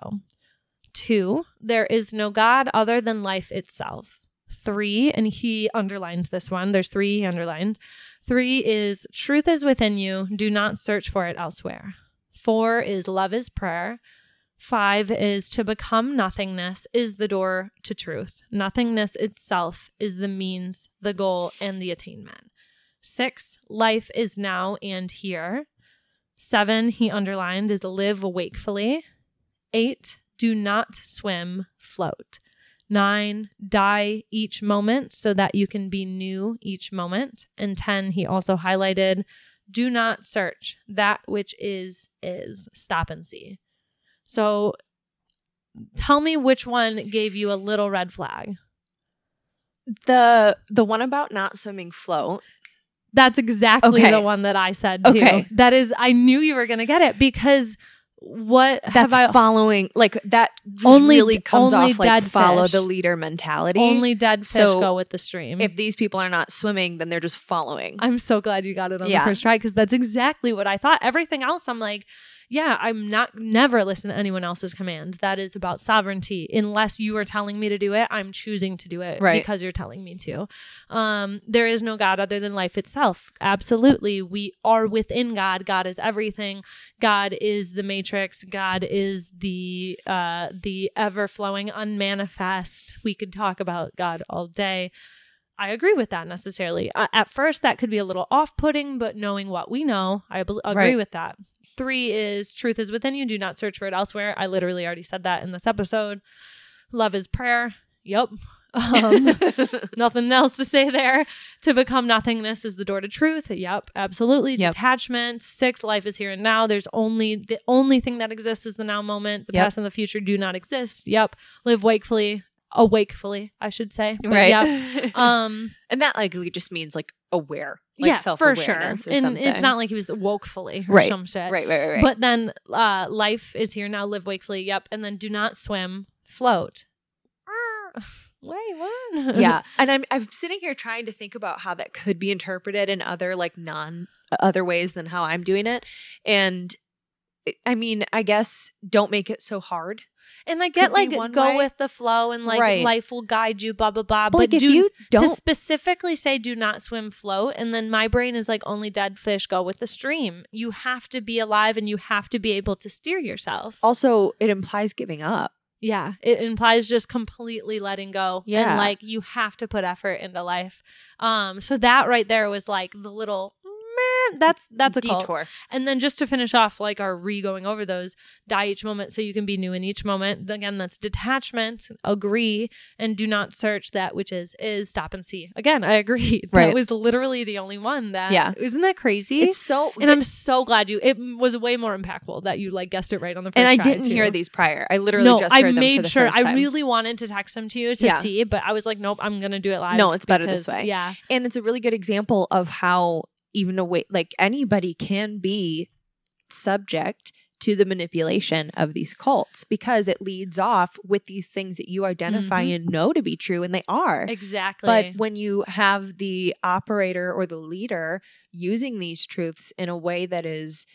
S2: two, there is no God other than life itself. Three, and he underlined this one. There's three he underlined. Three is truth is within you. Do not search for it elsewhere. Four is love is prayer. Five is to become nothingness is the door to truth. Nothingness itself is the means, the goal, and the attainment. Six, life is now and here. Seven, he underlined, is live wakefully. Eight, do not swim, float. Nine, die each moment so that you can be new each moment. And 10, he also highlighted, do not search. That which is, is. Stop and see. So Tell me which one gave you a little red flag.
S3: The the one about not swimming float.
S2: That's exactly
S3: Okay.
S2: the one that I said too.
S3: Okay.
S2: That is, I knew you were going to get it because what
S3: That's
S2: have I
S3: following like that just
S2: Only-
S3: really comes
S2: only
S3: off like
S2: dead
S3: follow
S2: fish.
S3: the leader mentality.
S2: only dead fish
S3: So,
S2: go with the stream?
S3: if these people are not swimming, then they're just following.
S2: I'm so glad you got it on
S3: Yeah.
S2: the first try because that's exactly what I thought. Everything else, I'm like, yeah, I'm not never listen to anyone else's command. That is about sovereignty. Unless you are telling me to do it, I'm choosing to do it
S3: Right.
S2: because you're telling me to. Um, there is no God other than life itself. Absolutely, we are within God. God is everything. God is the matrix. God is the uh, the ever flowing unmanifest. We could talk about God all day. I agree with that necessarily. Uh, at first, that could be a little off putting, but knowing what we know, I bel agree
S3: Right.
S2: with that. Three is truth is within you. Do not search for it elsewhere. I literally already said that in this episode. Love is prayer. Yep. Um, nothing else to say there. To become nothingness is the door to truth. Yep, absolutely.
S3: Yep.
S2: Detachment. Six, life is here and now. There's only the only thing that exists is the now moment. The
S3: Yep.
S2: past and the future do not exist. Yep. Live wakefully, awakefully, I should say. But
S3: right.
S2: Yep. Um.
S3: and that likely just means like aware. Like
S2: yeah, for sure.
S3: self-awareness or
S2: And
S3: something.
S2: it's not like he was wokefully or
S3: Right.
S2: some shit.
S3: right, right, right, right.
S2: But then, uh, life is here now. Live wakefully. Yep. And then do not swim. Float. Wait, what?
S3: yeah and i'm i'm sitting here trying to think about how that could be interpreted in other like non other ways than how i'm doing it and i mean i guess don't make it so hard
S2: And I get like go
S3: way.
S2: with the flow and like
S3: Right.
S2: life will guide you, blah blah blah.
S3: but,
S2: But,
S3: like if
S2: do
S3: you don't
S2: specifically say do not swim float, and then my brain is like only dead fish go with the stream. You have to be alive and you have to be able to steer yourself.
S3: also it implies giving up
S2: Yeah, it implies just completely letting go.
S3: Yeah.
S2: and like you have to put effort into life. Um, so that right there was like the little. That's that's a cult.
S3: detour
S2: And then just to finish off, like our re going over those, die each moment so you can be new in each moment. Again, that's detachment, agree, and do not search that which is, is stop and see. Again, I agree.
S3: Right.
S2: That was literally the only one that,
S3: Yeah.
S2: Isn't that crazy?
S3: it's so
S2: and I'm so glad you, it was way more impactful that you like guessed it right on the first
S3: and i didn't
S2: too.
S3: hear these prior i literally
S2: No,
S3: just
S2: I
S3: heard them for
S2: made sure. I really wanted to text them to you to
S3: Yeah.
S2: see, but I was like, nope, I'm gonna do it live.
S3: No, it's better this way.
S2: Yeah,
S3: and it's a really good example of how even a way like anybody can be subject to the manipulation of these cults because it leads off with these things that you identify
S2: Mhm.
S3: and know to be true and they are
S2: exactly.
S3: but when you have the operator or the leader using these truths in a way that is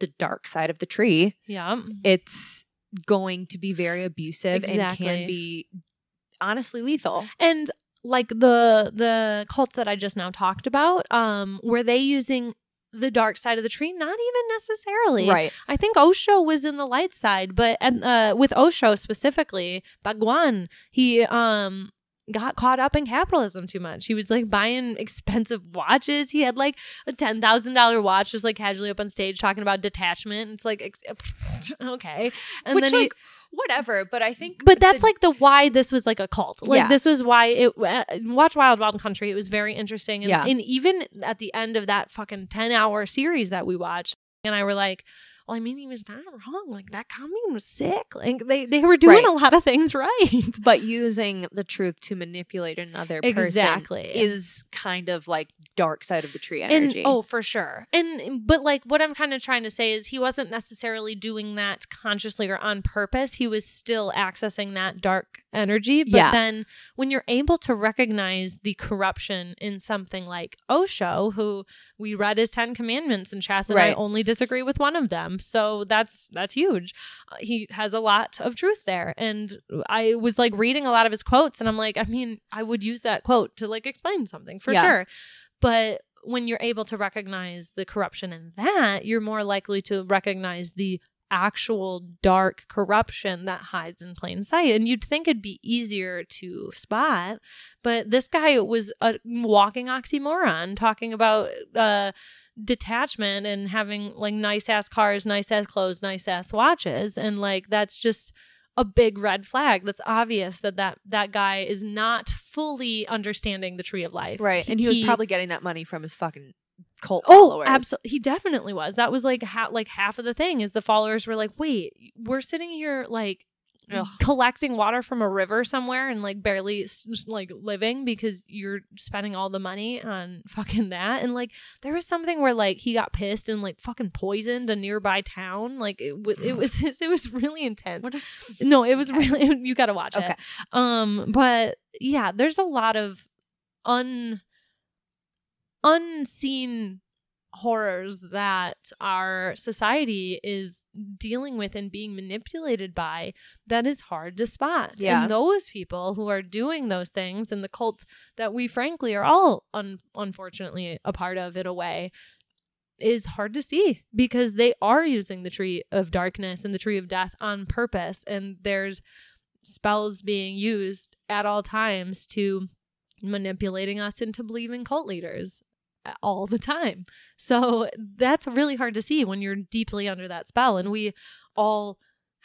S3: the dark side of the tree
S2: yeah,
S3: it's going to be very abusive and can be honestly lethal
S2: and like the the cults that I just now talked about, um, were they using the dark side of the tree? Not even necessarily.
S3: right
S2: I think Osho was in the light side, but and uh, with Osho specifically, Bhagwan, he um got caught up in capitalism too much. He was like buying expensive watches. He had like a ten thousand dollar watch, just like casually up on stage talking about detachment. It's like ex- okay, and
S3: which
S2: then he,
S3: like whatever but i think
S2: but that's
S3: the-
S2: like the why this was like a cult. Like
S3: Yeah.
S2: this was why it uh, watch Wild Wild Country. It was very interesting, and,
S3: Yeah.
S2: and even at the end of that fucking ten hour series that we watched, and I were like. Well, I mean, he was not wrong. Like that commune was sick. Like they, they were doing
S3: Right.
S2: a lot of things right.
S3: but using the truth to manipulate another person
S2: Exactly.
S3: is kind of like dark side of the tree
S2: And
S3: energy.
S2: oh, for sure. And but like what I'm kind of trying to say is he wasn't necessarily doing that consciously or on purpose. He was still accessing that dark energy. But
S3: Yeah.
S2: then when you're able to recognize the corruption in something like Osho, who we read his Ten Commandments, and Chas and I only disagree with one of them, so that's that's huge. Uh, he has a lot of truth there, and I was like reading a lot of his quotes, and I'm like, I mean, I would use that quote to like explain something for
S3: Yeah.
S2: sure, but when you're able to recognize the corruption in that, you're more likely to recognize the actual dark corruption that hides in plain sight. And you'd think it'd be easier to spot, but this guy was a walking oxymoron talking about uh detachment and having like nice ass cars, nice ass clothes, nice ass watches and like that's just a big red flag that's obvious that that that guy is not fully understanding the tree of life
S3: right. And he, was probably getting that money from his fucking cult
S2: Oh,
S3: followers.
S2: absolutely. He definitely was. That was like ha- like half of the thing is the followers were like, "Wait, we're sitting here like
S3: Ugh.
S2: collecting water from a river somewhere and like barely like living because you're spending all the money on fucking that. And like there was something where like he got pissed and like fucking poisoned a nearby town. Like it, w- it was it was really intense. No it was really you gotta watch
S3: Okay.
S2: it um but yeah there's a lot of un unseen horrors that our society is dealing with and being manipulated by that is hard to spot.
S3: Yeah.
S2: And those people who are doing those things and the cult that we frankly are all un- unfortunately a part of in a way is hard to see because they are using the tree of darkness and the tree of death on purpose and there's spells being used at all times to manipulating us into believing cult leaders all the time. So that's really hard to see when you're deeply under that spell. And we all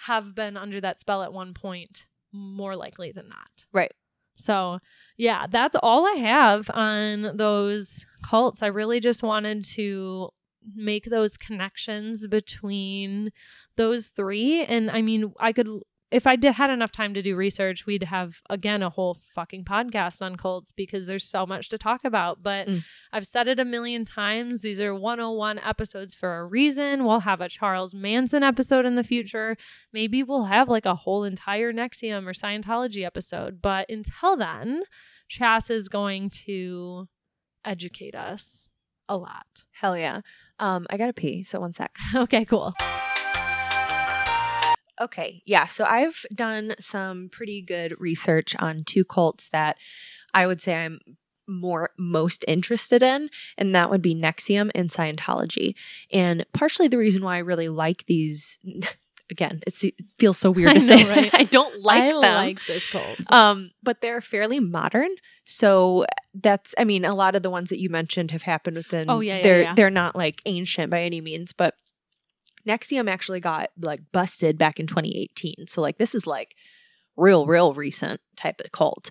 S2: have been under that spell at one point, more likely than not.
S3: Right.
S2: So, yeah, that's all I have on those cults. I really just wanted to make those connections between those three. And I mean, I could, if I did, had enough time to do research, we'd have again a whole fucking podcast on cults because there's so much to talk about. But
S3: Mm.
S2: I've said it a million times. These are 101 episodes for a reason. We'll have a Charles Manson episode in the future. Maybe we'll have like a whole entire NXIVM or Scientology episode. But until then, Chas is going to educate us a lot.
S3: Hell yeah. Um, I gotta pee, so one sec.
S2: Okay, cool.
S3: Okay, yeah. So I've done some pretty good research on two cults that I would say I'm more most interested in, and that would be NXIVM and Scientology. And partially the reason why I really like these. Again, it feels so weird to
S2: know,
S3: say.
S2: right?
S3: I don't like
S2: I
S3: them.
S2: like this cult.
S3: Um, but they're fairly modern. So that's I mean, a lot of the ones that you mentioned have happened within
S2: Oh, yeah, yeah,
S3: they're
S2: yeah.
S3: they're not like ancient by any means, but NXIVM actually got like busted back in 2018. So like this is like real, real recent type of cult.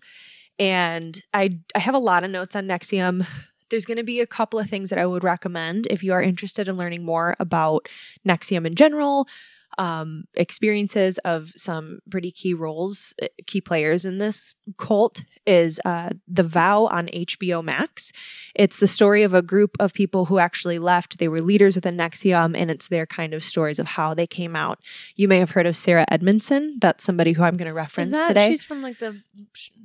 S3: And I I have a lot of notes on NXIVM. There's going to be a couple of things that I would recommend if you are interested in learning more about NXIVM in general, um, experiences of some pretty key roles, uh, key players in this cult is uh, The Vow on HBO Max. It's the story of a group of people who actually left. They were leaders within NXIVM, and it's their kind of stories of how they came out. You may have heard of Sarah Edmondson. That's somebody who I'm going to
S2: Is
S3: reference
S2: that
S3: today.
S2: she's from like the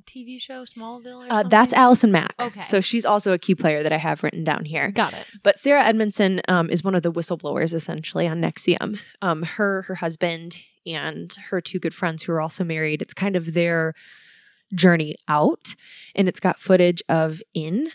S2: TV show Smallville or
S3: Uh,
S2: something?
S3: that's Allison Mack.
S2: Okay.
S3: So she's also a key player that I have written down here.
S2: Got it.
S3: But Sarah Edmondson um, is one of the whistleblowers essentially on NXIVM. Um, her, her husband, and her two good friends who are also married. It's kind of their journey out, and it's got footage of in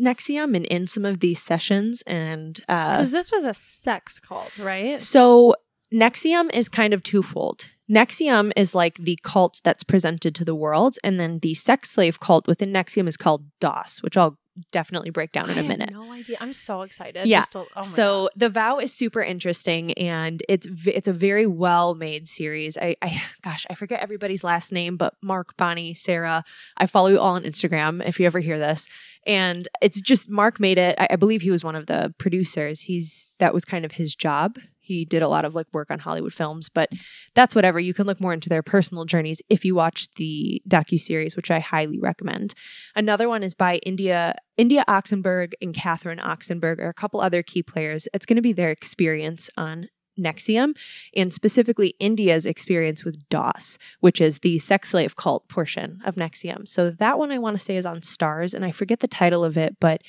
S3: NXIVM and in some of these sessions. And uh,
S2: this was a sex cult, right?
S3: so NXIVM is kind of twofold. NXIVM is like the cult that's presented to the world, and then the sex slave cult within NXIVM is called DOS, which I'll definitely break down in
S2: I
S3: a minute.
S2: no idea. I'm so excited.
S3: Yeah.
S2: To- oh my
S3: so
S2: God.
S3: the vow is super interesting and it's it's a very well made series I, I gosh i forget everybody's last name but mark bonnie sarah i follow you all on instagram if you ever hear this and it's just mark made it I, I believe he was one of the producers he's that was kind of his job he did a lot of like work on hollywood films but mm-hmm. that's whatever you can look more into their personal journeys if you watch the docu-series which i highly recommend another one is by india India Oxenberg and Catherine Oxenberg are a couple other key players. It's going to be their experience on NXIVM and specifically India's experience with DOS, which is the sex slave cult portion of NXIVM. So that one I want to say is on Starz, and I forget the title of it, but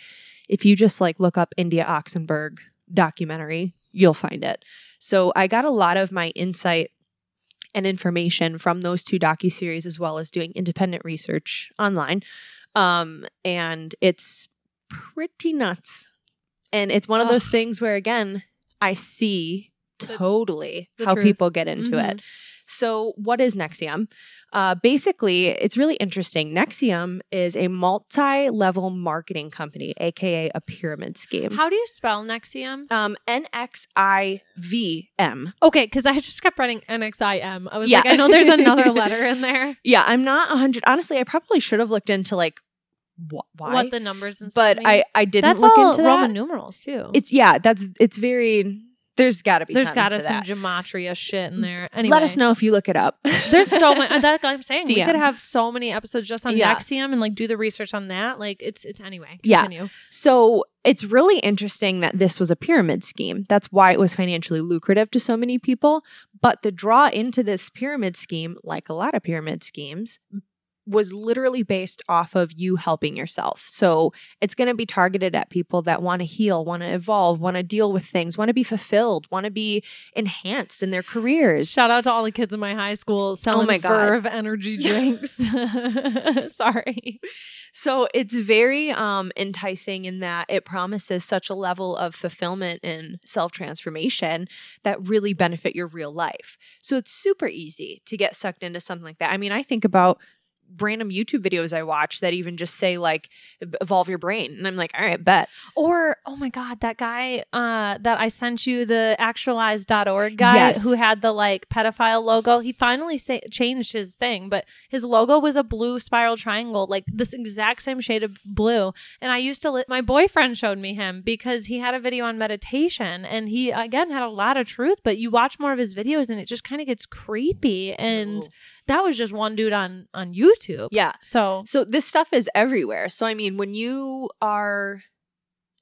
S3: if you just like look up India Oxenberg documentary, you'll find it. So I got a lot of my insight and information from those two docu series, as well as doing independent research online. Um, and it's pretty nuts. And it's one of those
S2: Ugh.
S3: things where again, I see
S2: The-
S3: totally
S2: the
S3: how
S2: truth.
S3: people get into
S2: Mhm.
S3: it. So, what is NXIVM? Uh, basically, it's really interesting. NXIVM is a multi level marketing company, aka a pyramid scheme.
S2: How do you spell NXIVM?
S3: um, N X I V M.
S2: Okay, because I just kept writing N X I M. I was
S3: Yeah.
S2: like, I know there's another letter in there.
S3: Yeah, I'm not 100. Honestly, I probably should have looked into like wh- why.
S2: What the numbers and stuff
S3: but
S2: mean.
S3: I, I didn't
S2: That's
S3: look
S2: all
S3: into that.
S2: Roman numerals too.
S3: It's yeah, that's it's very There's got to be
S2: there's got to some
S3: that.
S2: gematria shit in mm. there. Anyway,
S3: Let us know if you look it up.
S2: There's so much. Uh, that I'm saying we could have so many episodes just on
S3: Yeah.
S2: NXIVM and like do the research on that. Like it's it's anyway.
S3: Yeah. So it's really interesting that this was a pyramid scheme. That's why it was financially lucrative to so many people. But the draw into this pyramid scheme, like a lot of pyramid schemes, was literally based off of you helping yourself. So it's going to be targeted at people that want to heal, want to evolve, want to deal with things, want to be fulfilled, want to be enhanced in their careers.
S2: Shout out to all the kids in my high school selling
S3: Oh my God.
S2: Verve energy drinks. Sorry.
S3: So it's very um, enticing in that it promises such a level of fulfillment and self transformation that really benefit your real life. So it's super easy to get sucked into something like that. I mean, I think about random YouTube videos I watch that even just say like evolve your brain, and I'm like, all right, bet.
S2: Or oh my god, that guy uh that I sent you the actualized.org guy
S3: Yes.
S2: who had the like pedophile logo. He finally say, changed his thing, but his logo was a blue spiral triangle, like this exact same shade of blue. And I used to li- my boyfriend showed me him because he had a video on meditation and he again had a lot of truth, but you watch more of his videos and it just kind of gets creepy and
S3: Ooh.
S2: That was just one dude on on YouTube.
S3: Yeah.
S2: So
S3: So this stuff is everywhere. So I mean, when you are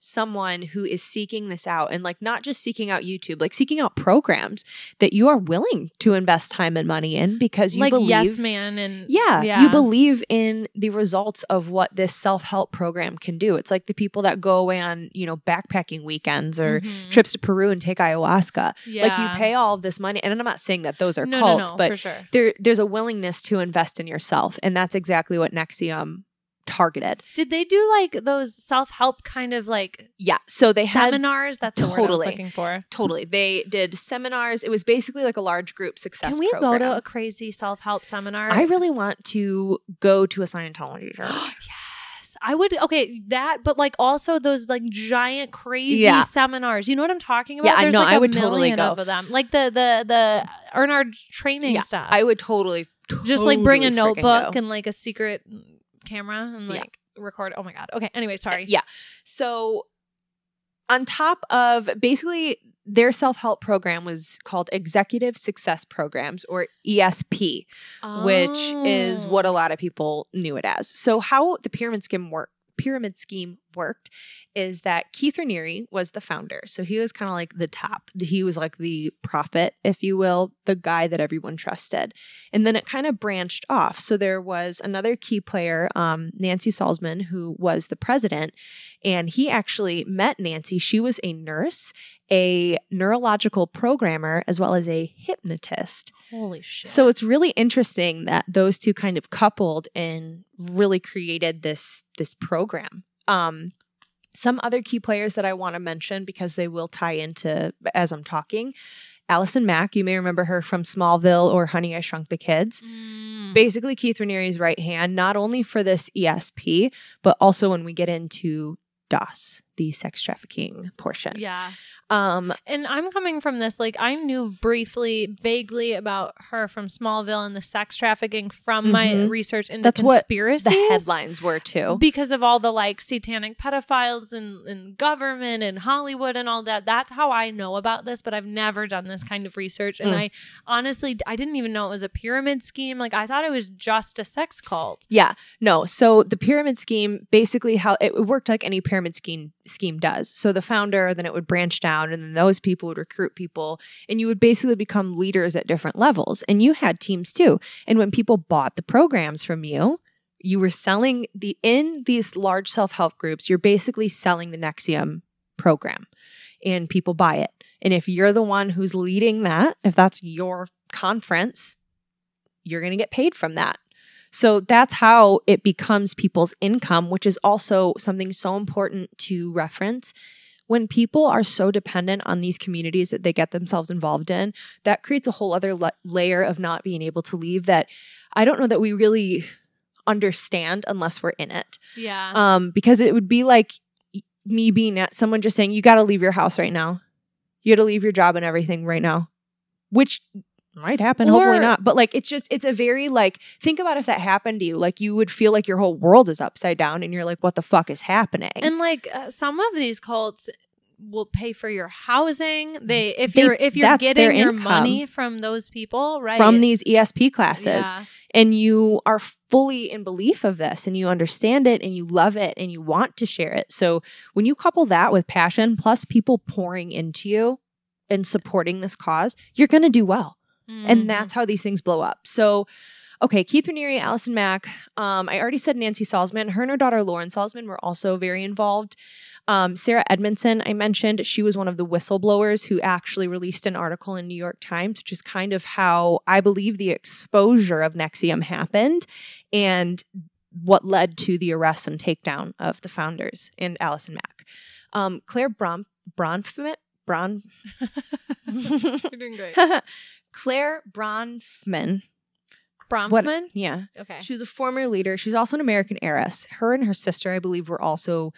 S3: someone who is seeking this out and like not just seeking out YouTube, like seeking out programs that you are willing to invest time and money in because you
S2: like
S3: believe
S2: yes man and
S3: yeah, you believe in the results of what this self-help program can do. It's like the people that go away on, you know, backpacking weekends or
S2: Mhm.
S3: trips to Peru and take ayahuasca. Like you pay all of this money and I'm not saying that those are
S2: no,
S3: cults,
S2: no, no,
S3: but
S2: sure.
S3: there there's a willingness to invest in yourself and that's exactly what NXIVM targeted.
S2: Did they do like those self help kind of like
S3: Yeah. So they had
S2: seminars? That's word I
S3: Totally.
S2: was looking for.
S3: totally. They did seminars. It was basically like a large group success
S2: Can we go to a crazy self help seminar?
S3: I really want to go to a Scientology church.
S2: yes, I would. Okay, that, but like also those like giant crazy
S3: Yeah.
S2: seminars. You know what I'm talking about?
S3: Yeah, I
S2: There's
S3: know.
S2: like
S3: I would totally go.
S2: of them. Like the the the Erhard training
S3: Yeah,
S2: stuff.
S3: I would totally,
S2: just like bring a notebook and like a secret camera and
S3: Yeah.
S2: like record. Oh my god. Okay. Anyway, eh, sorry.
S3: Yeah. So, on top of basically their self help program was called Executive Success Programs or ESP, which is
S2: Oh.
S3: what a oh. lot of people knew it as. So, how the pyramid scheme worked. Pyramid scheme worked is that Keith Raniere was the founder. So he was kind of like the top. He was like the prophet, if you will, the guy that everyone trusted. And then it kind of branched off. So there was another key player, um, Nancy Salzman, who was the president. And he actually met Nancy. She was a nurse, a neurological programmer, as well as a hypnotist.
S2: Holy shit.
S3: So it's really interesting that those two kind of coupled and really created this this program. Um, some other key players that I want to mention because they will tie into as I'm talking. Allison Mack, you may remember her from Smallville or Honey I Shrunk the Kids.
S2: Mm.
S3: Basically, Keith Raniere's right hand, not only for this ESP, but also when we get into DOS, the sex trafficking portion.
S2: yeah.
S3: Um,
S2: And I'm coming from this, like, I knew briefly, vaguely about her from Smallville and the sex trafficking from my
S3: Mhm.
S2: research into
S3: That's what the headlines were too.
S2: Because of all the like satanic pedophiles and, and government and Hollywood and all that. That's how I know about this, but I've never done this kind of research. And
S3: Mm.
S2: I honestly, I didn't even know it was a pyramid scheme. Like, I thought it was just a sex cult.
S3: Yeah, no. So the pyramid scheme, basically, how it worked like any pyramid scheme scheme does. So the founder, then it would branch down, and then those people would recruit people, and you would basically become leaders at different levels. And you had teams too. And when people bought the programs from you, you were selling the in these large self help groups. You're basically selling the NXIVM program, and people buy it. And if you're the one who's leading that, if that's your conference, you're going to get paid from that. So that's how it becomes people's income, which is also something so important to reference. When people are so dependent on these communities that they get themselves involved in, that creates a whole other la- layer of not being able to leave that I don't know that we really understand unless we're in it.
S2: Yeah.
S3: Um, because it would be like me being at someone just saying, you got to leave your house right now. You got to leave your job and everything right now, which might happen. hopefully not. But like, it's just, it's a very like, think about if that happened to you. Like, you would feel like your whole world is upside down and you're like, what the fuck is happening?
S2: And like uh, some of these cults, will pay for your housing. They if
S3: They-
S2: you're if you're getting your money from those people, right?
S3: from these ESP classes
S2: Yeah.
S3: and you are fully in belief of this and you understand it and you love it and you want to share it. So when you couple that with passion plus people pouring into you and supporting this cause, you're going to do well.
S2: Mhm.
S3: And that's how these things blow up. So, okay, Keith Raniere, Allison Mack. Um, I already said Nancy Salzman. Her and her daughter Lauren Salzman were also very involved. Um, Sarah Edmondson, I mentioned, she was one of the whistleblowers who actually released an article in New York Times, which is kind of how I believe the exposure of NXIVM happened and what led to the arrest and takedown of the founders and Allison Mack. Um, Clare Bron- Bronfman, Bron,
S2: You're doing great.
S3: Clare Bronfman. What-
S2: Bronfman.
S3: Yeah.
S2: Okay.
S3: She was a former leader. She's also an American heiress. Her and her sister, I believe, were also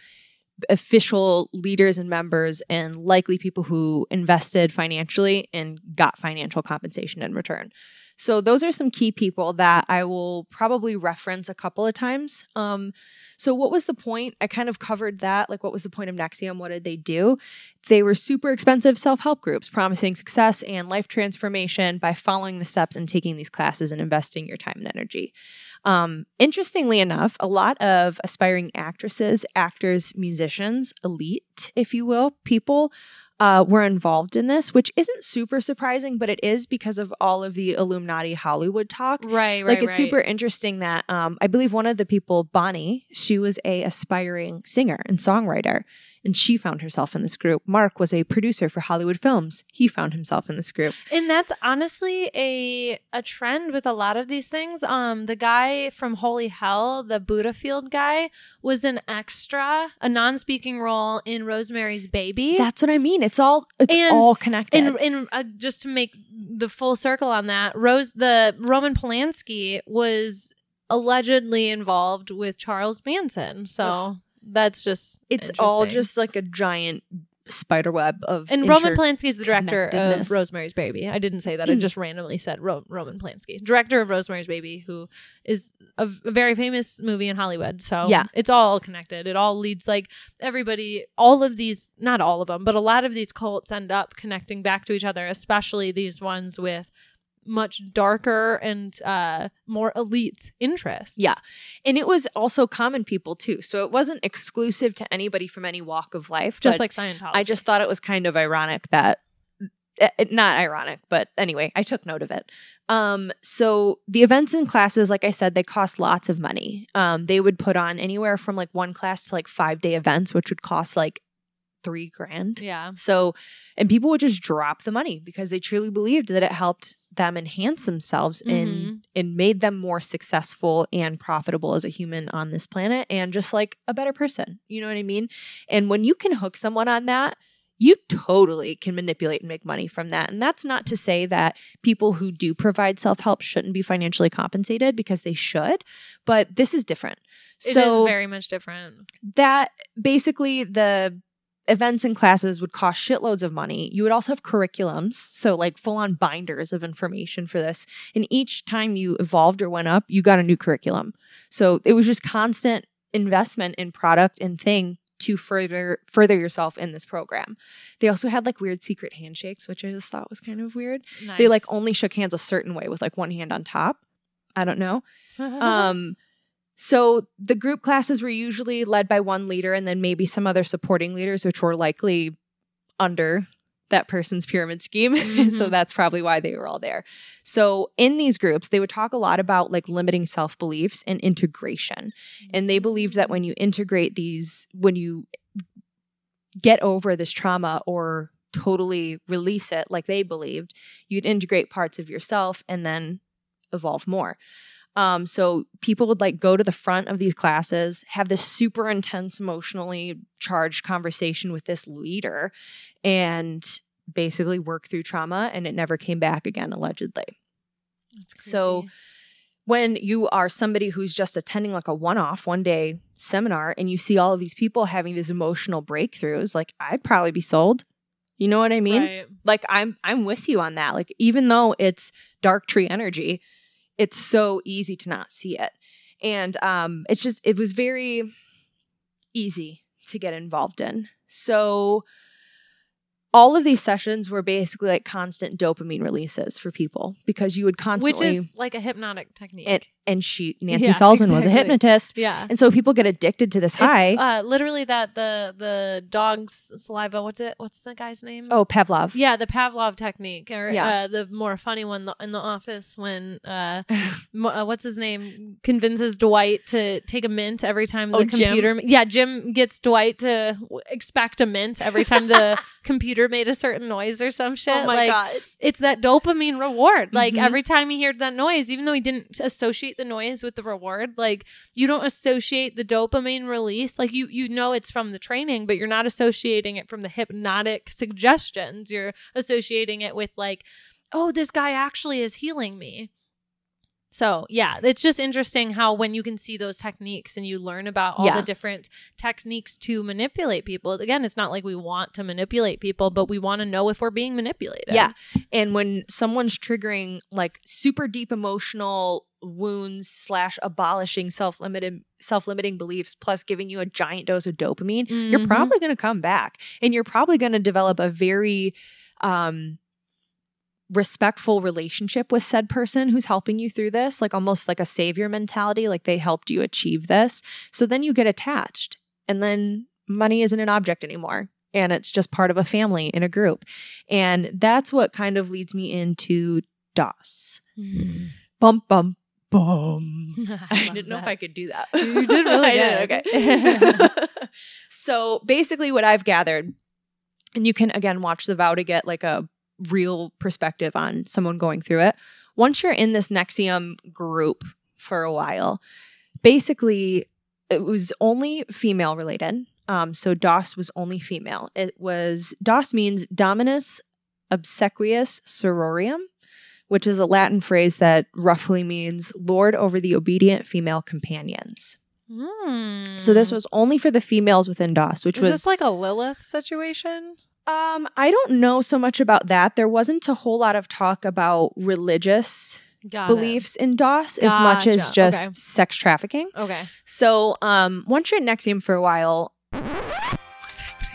S3: official leaders and members and likely people who invested financially and got financial compensation in return. So those are some key people that I will probably reference a couple of times. Um, so what was the point? I kind of covered that. Like, what was the point of NXIVM? What did they do? They were super expensive self-help groups, promising success and life transformation by following the steps and taking these classes and investing your time and energy. Um, interestingly enough, a lot of aspiring actresses, actors, musicians, elite, if you will, people uh, were involved in this, which isn't super surprising, but it is because of all of the Illuminati Hollywood talk.
S2: Right, right,
S3: Like it's
S2: right.
S3: super interesting that um, I believe one of the people, Bonnie, she was a aspiring singer and songwriter, and she found herself in this group. Mark was a producer for Hollywood films. He found himself in this group.
S2: And that's honestly a a trend with a lot of these things. Um, the guy from Holy Hell, the Buddha Field guy, was an extra, a non-speaking role in Rosemary's Baby.
S3: That's what I mean. It's all it's
S2: And-
S3: all connected.
S2: and and uh, just to make the full circle on that, Rose, the Roman Polanski was allegedly involved with Charles Manson. So that's just
S3: it's all just like a giant spider web of
S2: And Roman Polanski is the director of Rosemary's Baby. I didn't say that. I hmm. just randomly said Ro- Roman Polanski, director of Rosemary's Baby, who is a, v- a very famous movie in Hollywood. So
S3: Yeah.
S2: it's all connected. It all leads like everybody, all of these, not all of them, but a lot of these cults end up connecting back to each other, especially these ones with much darker and uh, more elite interests.
S3: Yeah. And it was also common people too. So it wasn't exclusive to anybody from any walk of life.
S2: Just like Scientology.
S3: I just thought it was kind of ironic that eh, eh, not ironic, but anyway, I took note of it. Um, so the events and classes, like I said, they cost lots of money. Um, they would put on anywhere from like one class to like five day events, which would cost like three grand.
S2: Yeah.
S3: So, and people would just drop the money because they truly believed that it helped them enhance themselves
S2: Mhm.
S3: and and made them more successful and profitable as a human on this planet and just like a better person. You know what I mean? And when you can hook someone on that, you totally can manipulate and make money from that. And that's not to say that people who do provide self-help shouldn't be financially compensated because they should, but this is different.
S2: It is
S3: so
S2: very much different.
S3: that basically the events and classes would cost shitloads of money. You would also have curriculums, so like full on binders of information for this. And each time you evolved or went up, you got a new curriculum. So it was just constant investment in product and thing to further further yourself in this program. They also had like weird secret handshakes, which I just thought was kind of weird. They like only shook hands a certain way with like one hand on top. I don't know. Um, so the group classes were usually led by one leader and then maybe some other supporting leaders, which were likely under that person's pyramid scheme. so
S2: Mhm.
S3: that's probably why they were all there. So in these groups, they would talk a lot about like limiting self beliefs and integration. And they believed that when you integrate these, when you get over this trauma or totally release it like they believed, you'd integrate parts of yourself and then evolve more. Um, so people would like go to the front of these classes, have this super intense, emotionally charged conversation with this leader, and basically work through trauma, and it never came back again, allegedly. So when you are somebody who's just attending like a one-off one day seminar and you see all of these people having these emotional breakthroughs like i'd probably be sold you know what i mean
S2: Right.
S3: like i'm i'm with you on that like even though it's dark tree energy it's so easy to not see it and um it's just it was very easy to get involved in so all of these sessions were basically like constant dopamine releases for people because you would constantly Which
S2: is like a hypnotic technique.
S3: and, and she Nancy
S2: Yeah,
S3: Salzman was a hypnotist.
S2: yeah.
S3: And so people get addicted to this
S2: It's,
S3: high.
S2: uh, literally that the the dog's saliva. What's it? What's the guy's name?
S3: oh, Pavlov.
S2: Yeah, the Pavlov technique, or
S3: Yeah.
S2: uh, the more funny one in the office when uh, mo- uh, what's his name convinces Dwight to take a mint every time the
S3: Oh, Jim?
S2: computer. Yeah, Jim gets Dwight to expect a mint every time the computer made a certain noise or some shit. Oh like
S3: god.
S2: it's that dopamine reward. Like
S3: Mhm.
S2: every time he heard that noise, even though he didn't associate the noise with the reward, like you don't associate the dopamine release. Like you you know it's from the training, but you're not associating it from the hypnotic suggestions. You're associating it with like, oh, this guy actually is healing me. So yeah, it's just interesting how when you can see those techniques and you learn about all
S3: Yeah.
S2: the different techniques to manipulate people. Again, it's not like we want to manipulate people, but we want to know if we're being manipulated.
S3: Yeah. And when someone's triggering like super deep emotional wounds slash abolishing self limited self limiting beliefs plus giving you a giant dose of dopamine, you're
S2: Mhm.
S3: probably going to come back. And you're probably going to develop a very um respectful relationship with said person who's helping you through this like almost like a savior mentality like they helped you achieve this. So then you get attached and then money isn't an object anymore and it's just part of a family in a group. And that's what kind of leads me into DOS. Bum bum bum I didn't know if I could do that.
S2: You did really
S3: I
S2: good.
S3: Okay. so basically, what I've gathered, and you can again watch the vow to get like a real perspective on someone going through it. Once you're in this NXIVM group for a while, basically, it was only female related. Um, so DOS was only female. It was DOS means Dominus Obsequious Sororium, which is a Latin phrase that roughly means Lord over the obedient female companions.
S2: Mm.
S3: So this was only for the females within DOS, which
S2: Is
S3: was
S2: this like a Lilith situation?
S3: um I don't know so much about that. There wasn't a whole lot of talk about religious
S2: Got it.
S3: beliefs in DOS as much as just
S2: Okay.
S3: sex trafficking.
S2: Okay.
S3: So um once you're at NXIVM for a while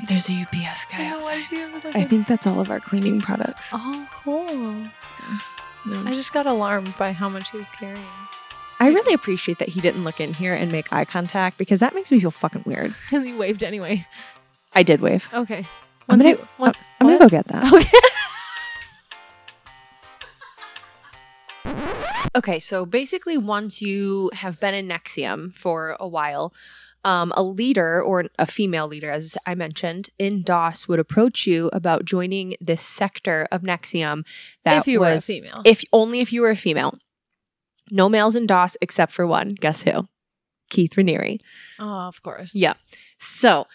S3: there's a UPS guy outside. I think that's all of our cleaning products.
S2: Oh, cool. Yeah.
S3: No,
S2: I just got alarmed by how much he was carrying.
S3: I really appreciate that he didn't look in here and make eye contact because that makes me feel fucking weird.
S2: and he waved anyway.
S3: I did wave.
S2: Okay.
S3: I'm gonna,
S2: two, one-
S3: I'm gonna go get that.
S2: Okay.
S3: Okay, so basically, once you have been in NXIVM for a while, um, a leader or a female leader, as I mentioned, in DOS would approach you about joining this sector of NXIVM that
S2: if you were a female.
S3: if only if you were a female. No males in DOS except for one. Guess who? Keith Raniere.
S2: oh, of course.
S3: Yeah. So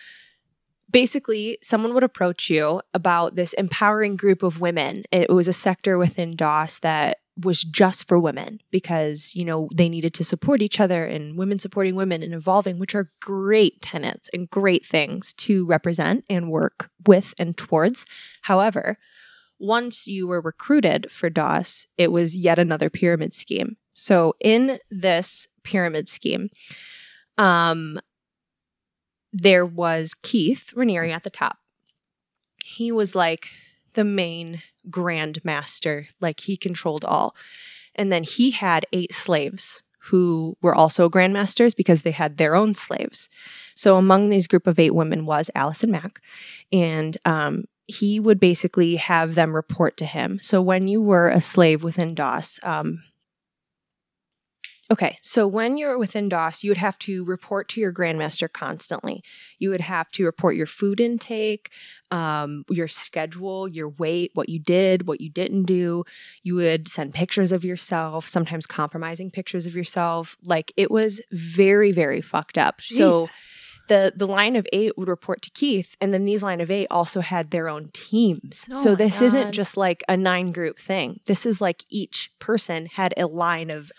S3: basically, someone would approach you about this empowering group of women. It was a sector within DOS that was just for women because, you know, they needed to support each other and women supporting women and evolving, which are great tenets and great things to represent and work with and towards. However, once you were recruited for DOS, it was yet another pyramid scheme. So in this pyramid scheme, um, there was Keith Raniere at the top. He was like the main grand master, like he controlled all. And then he had eight slaves who were also grandmasters because they had their own slaves. So among these group of eight women was Allison Mack. And um, he would basically have them report to him. So when you were a slave within DOS, um, Okay, so when you're within DOS, you would have to report to your grandmaster constantly. You would have to report your food intake, um, your schedule, your weight, what you did, what you didn't do. You would send pictures of yourself, sometimes compromising pictures of yourself. Like it was very, very fucked up. So the the line of eight would report to Keith, and then these line of eight also had their own teams.
S2: Oh
S3: so this isn't just like a nine group thing. This is like each person had a line of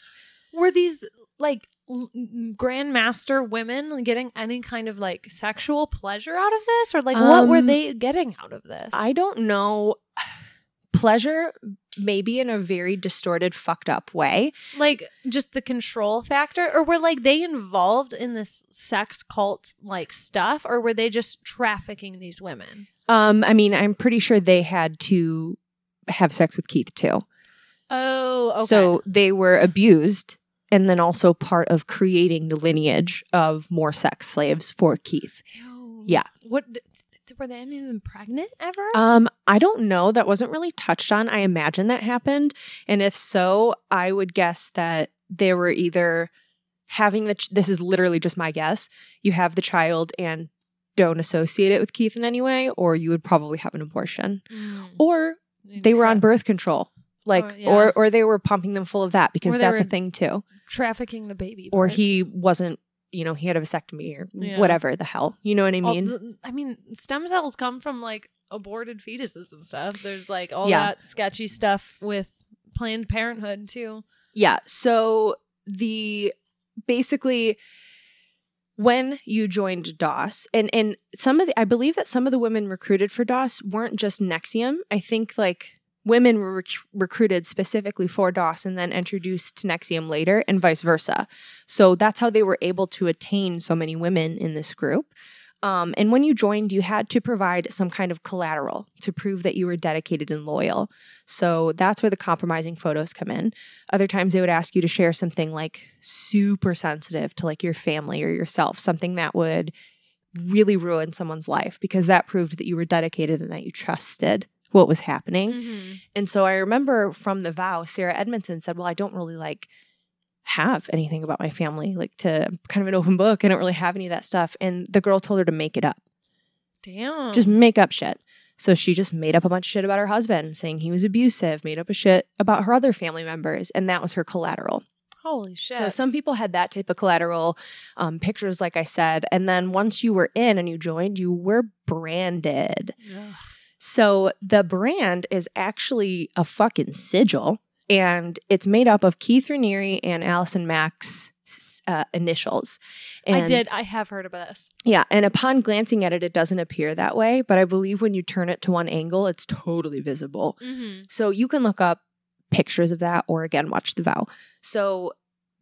S2: were these like l- grandmaster women getting any kind of like sexual pleasure out of this? Or like what were
S3: Um,
S2: they getting out of this?
S3: I don't know. Pleasure maybe in a very distorted fucked up way.
S2: Like just the control factor? Or were like they involved in this sex cult like stuff? Or were they just trafficking these women?
S3: Um, I mean, I'm pretty sure they had to have sex with Keith too.
S2: Oh, okay.
S3: So they were abused and then also part of creating the lineage of more sex slaves for Keith.
S2: Ew.
S3: Yeah.
S2: What were they any of them pregnant ever?
S3: Um, I don't know. That wasn't really touched on. I imagine that happened. And if so, I would guess that they were either having the, ch- this is literally just my guess, you have the child and don't associate it with Keith in any way, or you would probably have an abortion.
S2: Mm.
S3: Or they were on birth control. Like,
S2: Or- yeah.
S3: or, or they were pumping them full of that because
S2: Or
S3: that's a thing too.
S2: Trafficking the baby.
S3: Or he wasn't, you know, he had a vasectomy or
S2: Yeah.
S3: whatever the hell. You know what I mean?
S2: the- I mean, stem cells come from like aborted fetuses and stuff. There's like all
S3: Yeah.
S2: that sketchy stuff with Planned Parenthood too.
S3: Yeah. So the basically when you joined DOS and and some of the I believe that some of the women recruited for DOS weren't just NXIVM. I think like women were rec- recruited specifically for DOS and then introduced to NXIVM later and vice versa. So that's how they were able to attain so many women in this group. Um, and when you joined, you had to provide some kind of collateral to prove that you were dedicated and loyal. So that's where the compromising photos come in. Other times they would ask you to share something like super sensitive to like your family or yourself, something that would really ruin someone's life because that proved that you were dedicated and that you trusted what was happening.
S2: Mm-hmm.
S3: And so I remember from the vow, Sarah Edmondson said, Well, I don't really like have anything about my family, like to kind of an open book. I don't really have any of that stuff. And the girl told her to make it up,
S2: Damn.
S3: just make up shit. So she just made up a bunch of shit about her husband, saying he was abusive, made up a shit about her other family members, and that was her collateral.
S2: holy shit.
S3: So some people had that type of collateral um, pictures, like I said. And then once you were in and you joined, you were branded.
S2: Ugh.
S3: So the brand is actually a fucking sigil, and it's made up of Keith Raniere and Allison Mack's uh, initials. And
S2: I did. I have heard about this.
S3: yeah. And upon glancing at it, it doesn't appear that way, but I believe when you turn it to one angle, it's totally visible.
S2: Mm-hmm.
S3: So you can look up pictures of that or again watch the vow. So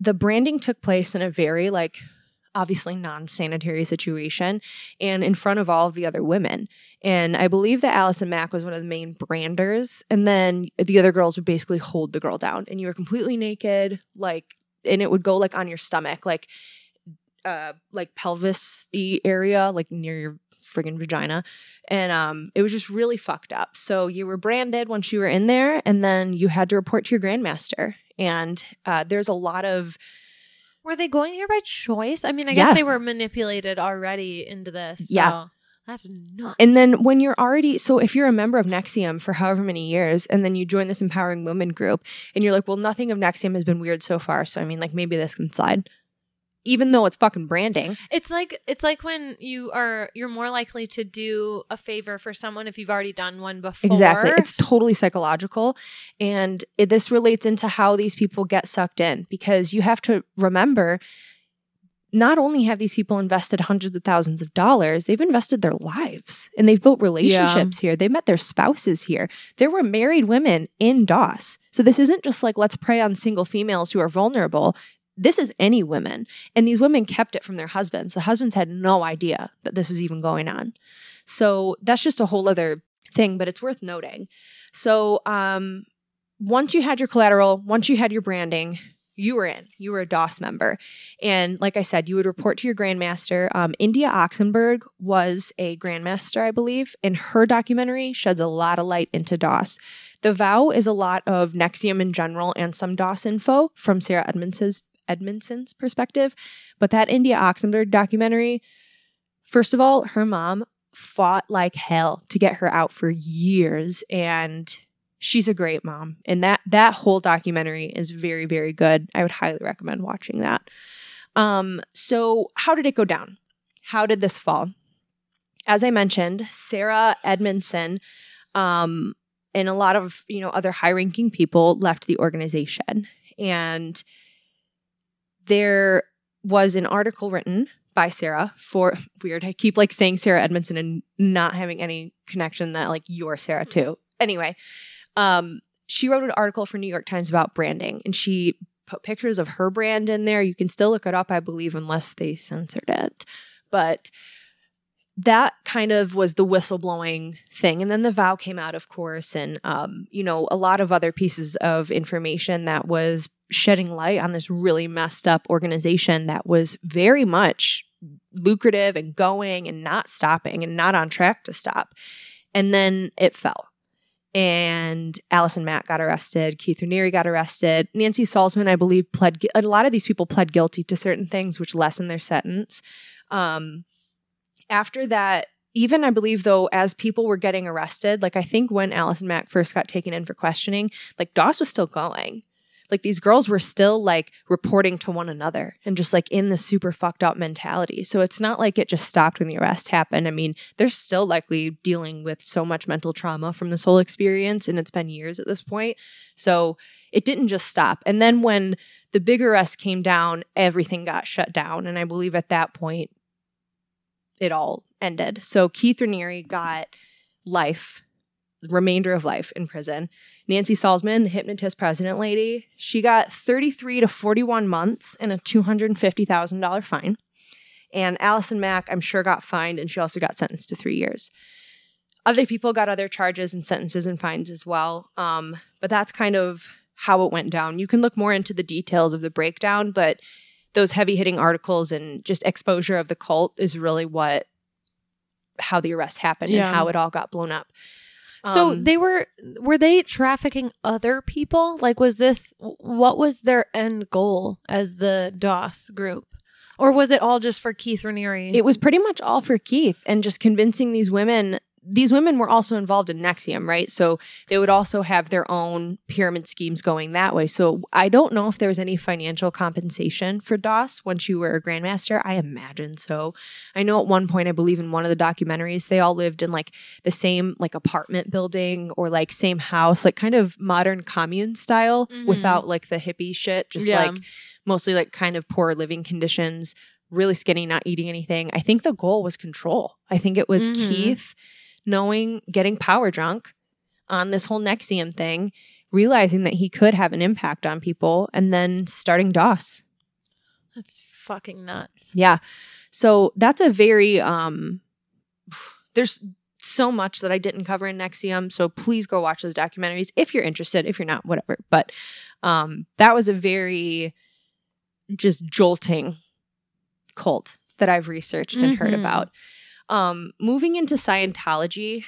S3: the branding took place in a very like obviously non-sanitary situation and in front of all of the other women. And I believe that Allison Mack was one of the main branders and then the other girls would basically hold the girl down and you were completely naked like and it would go like on your stomach like uh like pelvis area like near your friggin' vagina. And um it was just really fucked up. So you were branded once you were in there and then you had to report to your grandmaster. And uh, there's a lot of
S2: Were they going here by choice? I mean, I
S3: Yeah.
S2: guess they were manipulated already into this.
S3: Yeah.
S2: That's nuts.
S3: and then when you're already so if you're a member of NXIVM for however many years and then you join this empowering women group and you're like well nothing of NXIVM has been weird so far so i mean like maybe this can slide even though it's fucking branding
S2: It's like it's like when you are you're more likely to do a favor for someone if you've already done one before.
S3: Exactly. It's totally psychological. And it, this relates into how these people get sucked in because you have to remember not only have these people invested hundreds of thousands of dollars, they've invested their lives and they've built relationships here. They met their spouses here. There were married women in DOS. So this isn't just like, let's prey on single females who are vulnerable. This is any women. And these women kept it from their husbands. The husbands had no idea that this was even going on. So that's just a whole other thing, but it's worth noting. So, um, once you had your collateral, once you had your branding, you were in. You were a DOS member. And like I said, you would report to your grandmaster. Um, India Oxenberg was a grandmaster, I believe, and her documentary sheds a lot of light into DOS. The Vow is a lot of NXIVM in general and some DOS info from Sarah Edmondson's, Edmondson's perspective. But that India Oxenberg documentary, first of all, her mom fought like hell to get her out for years and she's a great mom and that that whole documentary is very very good. I would highly recommend watching that. Um so how did it go down? How did this fall? As i mentioned sarah edmondson um and a lot of you know other high ranking people left the organization and there was an article written by Sarah for weird. I keep like saying Sarah Edmondson and not having any connection that like you're Sarah too. Anyway, um, she wrote an article for New York Times about branding and she put pictures of her brand in there. You can still look it up, I believe, unless they censored it. But that kind of was the whistleblowing thing. And then the vow came out, of course, and, um, you know, a lot of other pieces of information that was shedding light on this really messed up organization that was very much lucrative and going and not stopping and not on track to stop. And then it fell. And Allison Mack got arrested. Keith Raniere got arrested. Nancy Salzman, I believe, pled. A lot of these people pled guilty to certain things, which lessened their sentence. Um, after that, even I believe though, as people were getting arrested, like I think when Allison Mack first got taken in for questioning, like DOS was still going. Like these girls were still like reporting to one another and just like in the super fucked up mentality. So it's not like it just stopped when the arrest happened. I mean, they're still likely dealing with so much mental trauma from this whole experience, and it's been years at this point. So it didn't just stop. And then when the big arrest came down, everything got shut down. And I believe at that point, it all ended. So Keith Raniere got life, the remainder of life in prison. Nancy Salzman, the hypnotist president lady, she got 33 to 41 months and a $250,000 fine. And Allison Mack, I'm sure, got fined and she also got sentenced to three years. Other people got other charges and sentences and fines as well. Um, but that's kind of how it went down. You can look more into the details of the breakdown, but those heavy hitting articles and just exposure of the cult is really what how the arrest happened
S2: Yeah.
S3: and how it all got blown up.
S2: So
S3: Um,
S2: they were were they trafficking other people? Like was this what was their end goal as the DOS group? Or was it all just for Keith Raniere?
S3: it was pretty much all for Keith and just convincing these women. These women were also involved in NXIVM, right? So they would also have their own pyramid schemes going that way. So I don't know if there was any financial compensation for DOS once you were a grandmaster. I imagine so. I know at one point, I believe in one of the documentaries, they all lived in like the same like apartment building or like same house, like kind of modern commune style
S2: Mhm.
S3: without like the hippie shit, just
S2: Yeah.
S3: like mostly like kind of poor living conditions, really skinny, not eating anything. I think the goal was control. I think it was
S2: Mhm.
S3: Keith knowing, getting power drunk on this whole NXIVM thing, realizing that he could have an impact on people, and then starting DOS.
S2: That's fucking nuts.
S3: Yeah. So that's a very um there's so much that I didn't cover in NXIVM. So please go watch those documentaries if you're interested. If you're not, whatever. But um that was a very just jolting cult that I've researched and heard
S2: Mhm.
S3: about. Um moving into Scientology.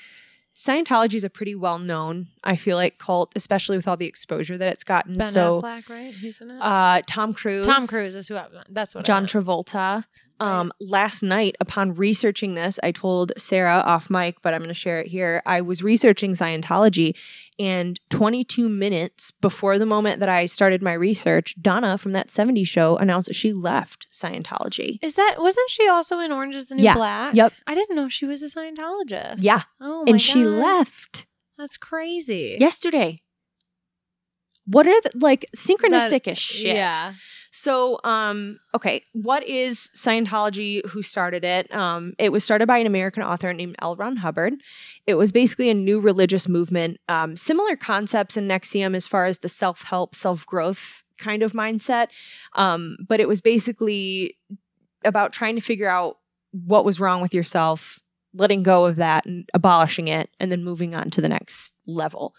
S3: Scientology is a pretty well known, I feel like, cult, especially with all the exposure that it's gotten.
S2: Ben
S3: so
S2: Affleck, right? He's in it.
S3: uh Tom Cruise.
S2: Tom Cruise is who I that's what
S3: John. Travolta. Um, last night, upon researching this, I told Sarah off mic, but I'm going to share it here. I was researching Scientology, and 22 minutes before the moment that I started my research, Donna from that 70s show announced that she left Scientology.
S2: Is that wasn't she also in Orange is the New
S3: Yeah.
S2: Black?
S3: Yep.
S2: I didn't know she was a Scientologist.
S3: Yeah,
S2: Oh my
S3: and she left
S2: That's crazy.
S3: yesterday. What are the, like synchronistic as shit?
S2: Yeah.
S3: So, um, okay, what is Scientology? Who started it? Um, it was started by an American author named L. Ron Hubbard. It was basically a new religious movement, um, similar concepts in NXIVM as far as the self help, self growth kind of mindset. Um, but it was basically about trying to figure out what was wrong with yourself, letting go of that and abolishing it, and then moving on to the next level.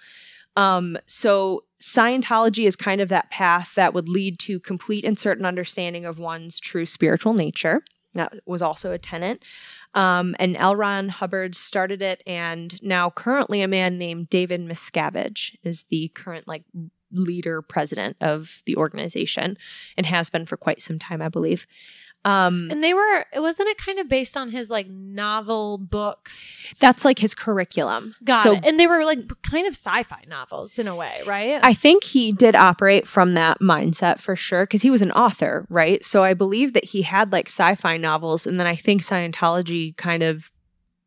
S3: Um, so Scientology is kind of that path that would lead to complete and certain understanding of one's true spiritual nature. That was also a tenant. Um, and L. Ron Hubbard started it, and now currently a man named David Miscavige is the current like leader president of the organization and has been for quite some time, I believe. Um,
S2: And they were wasn't it kind of based on his like novel books?
S3: that's like his curriculum.
S2: got
S3: so
S2: it. And they were like kind of sci-fi novels in a way, right?
S3: I think he did operate from that mindset for sure because he was an author, right? So I believe that he had like sci fi novels, and then I think Scientology kind of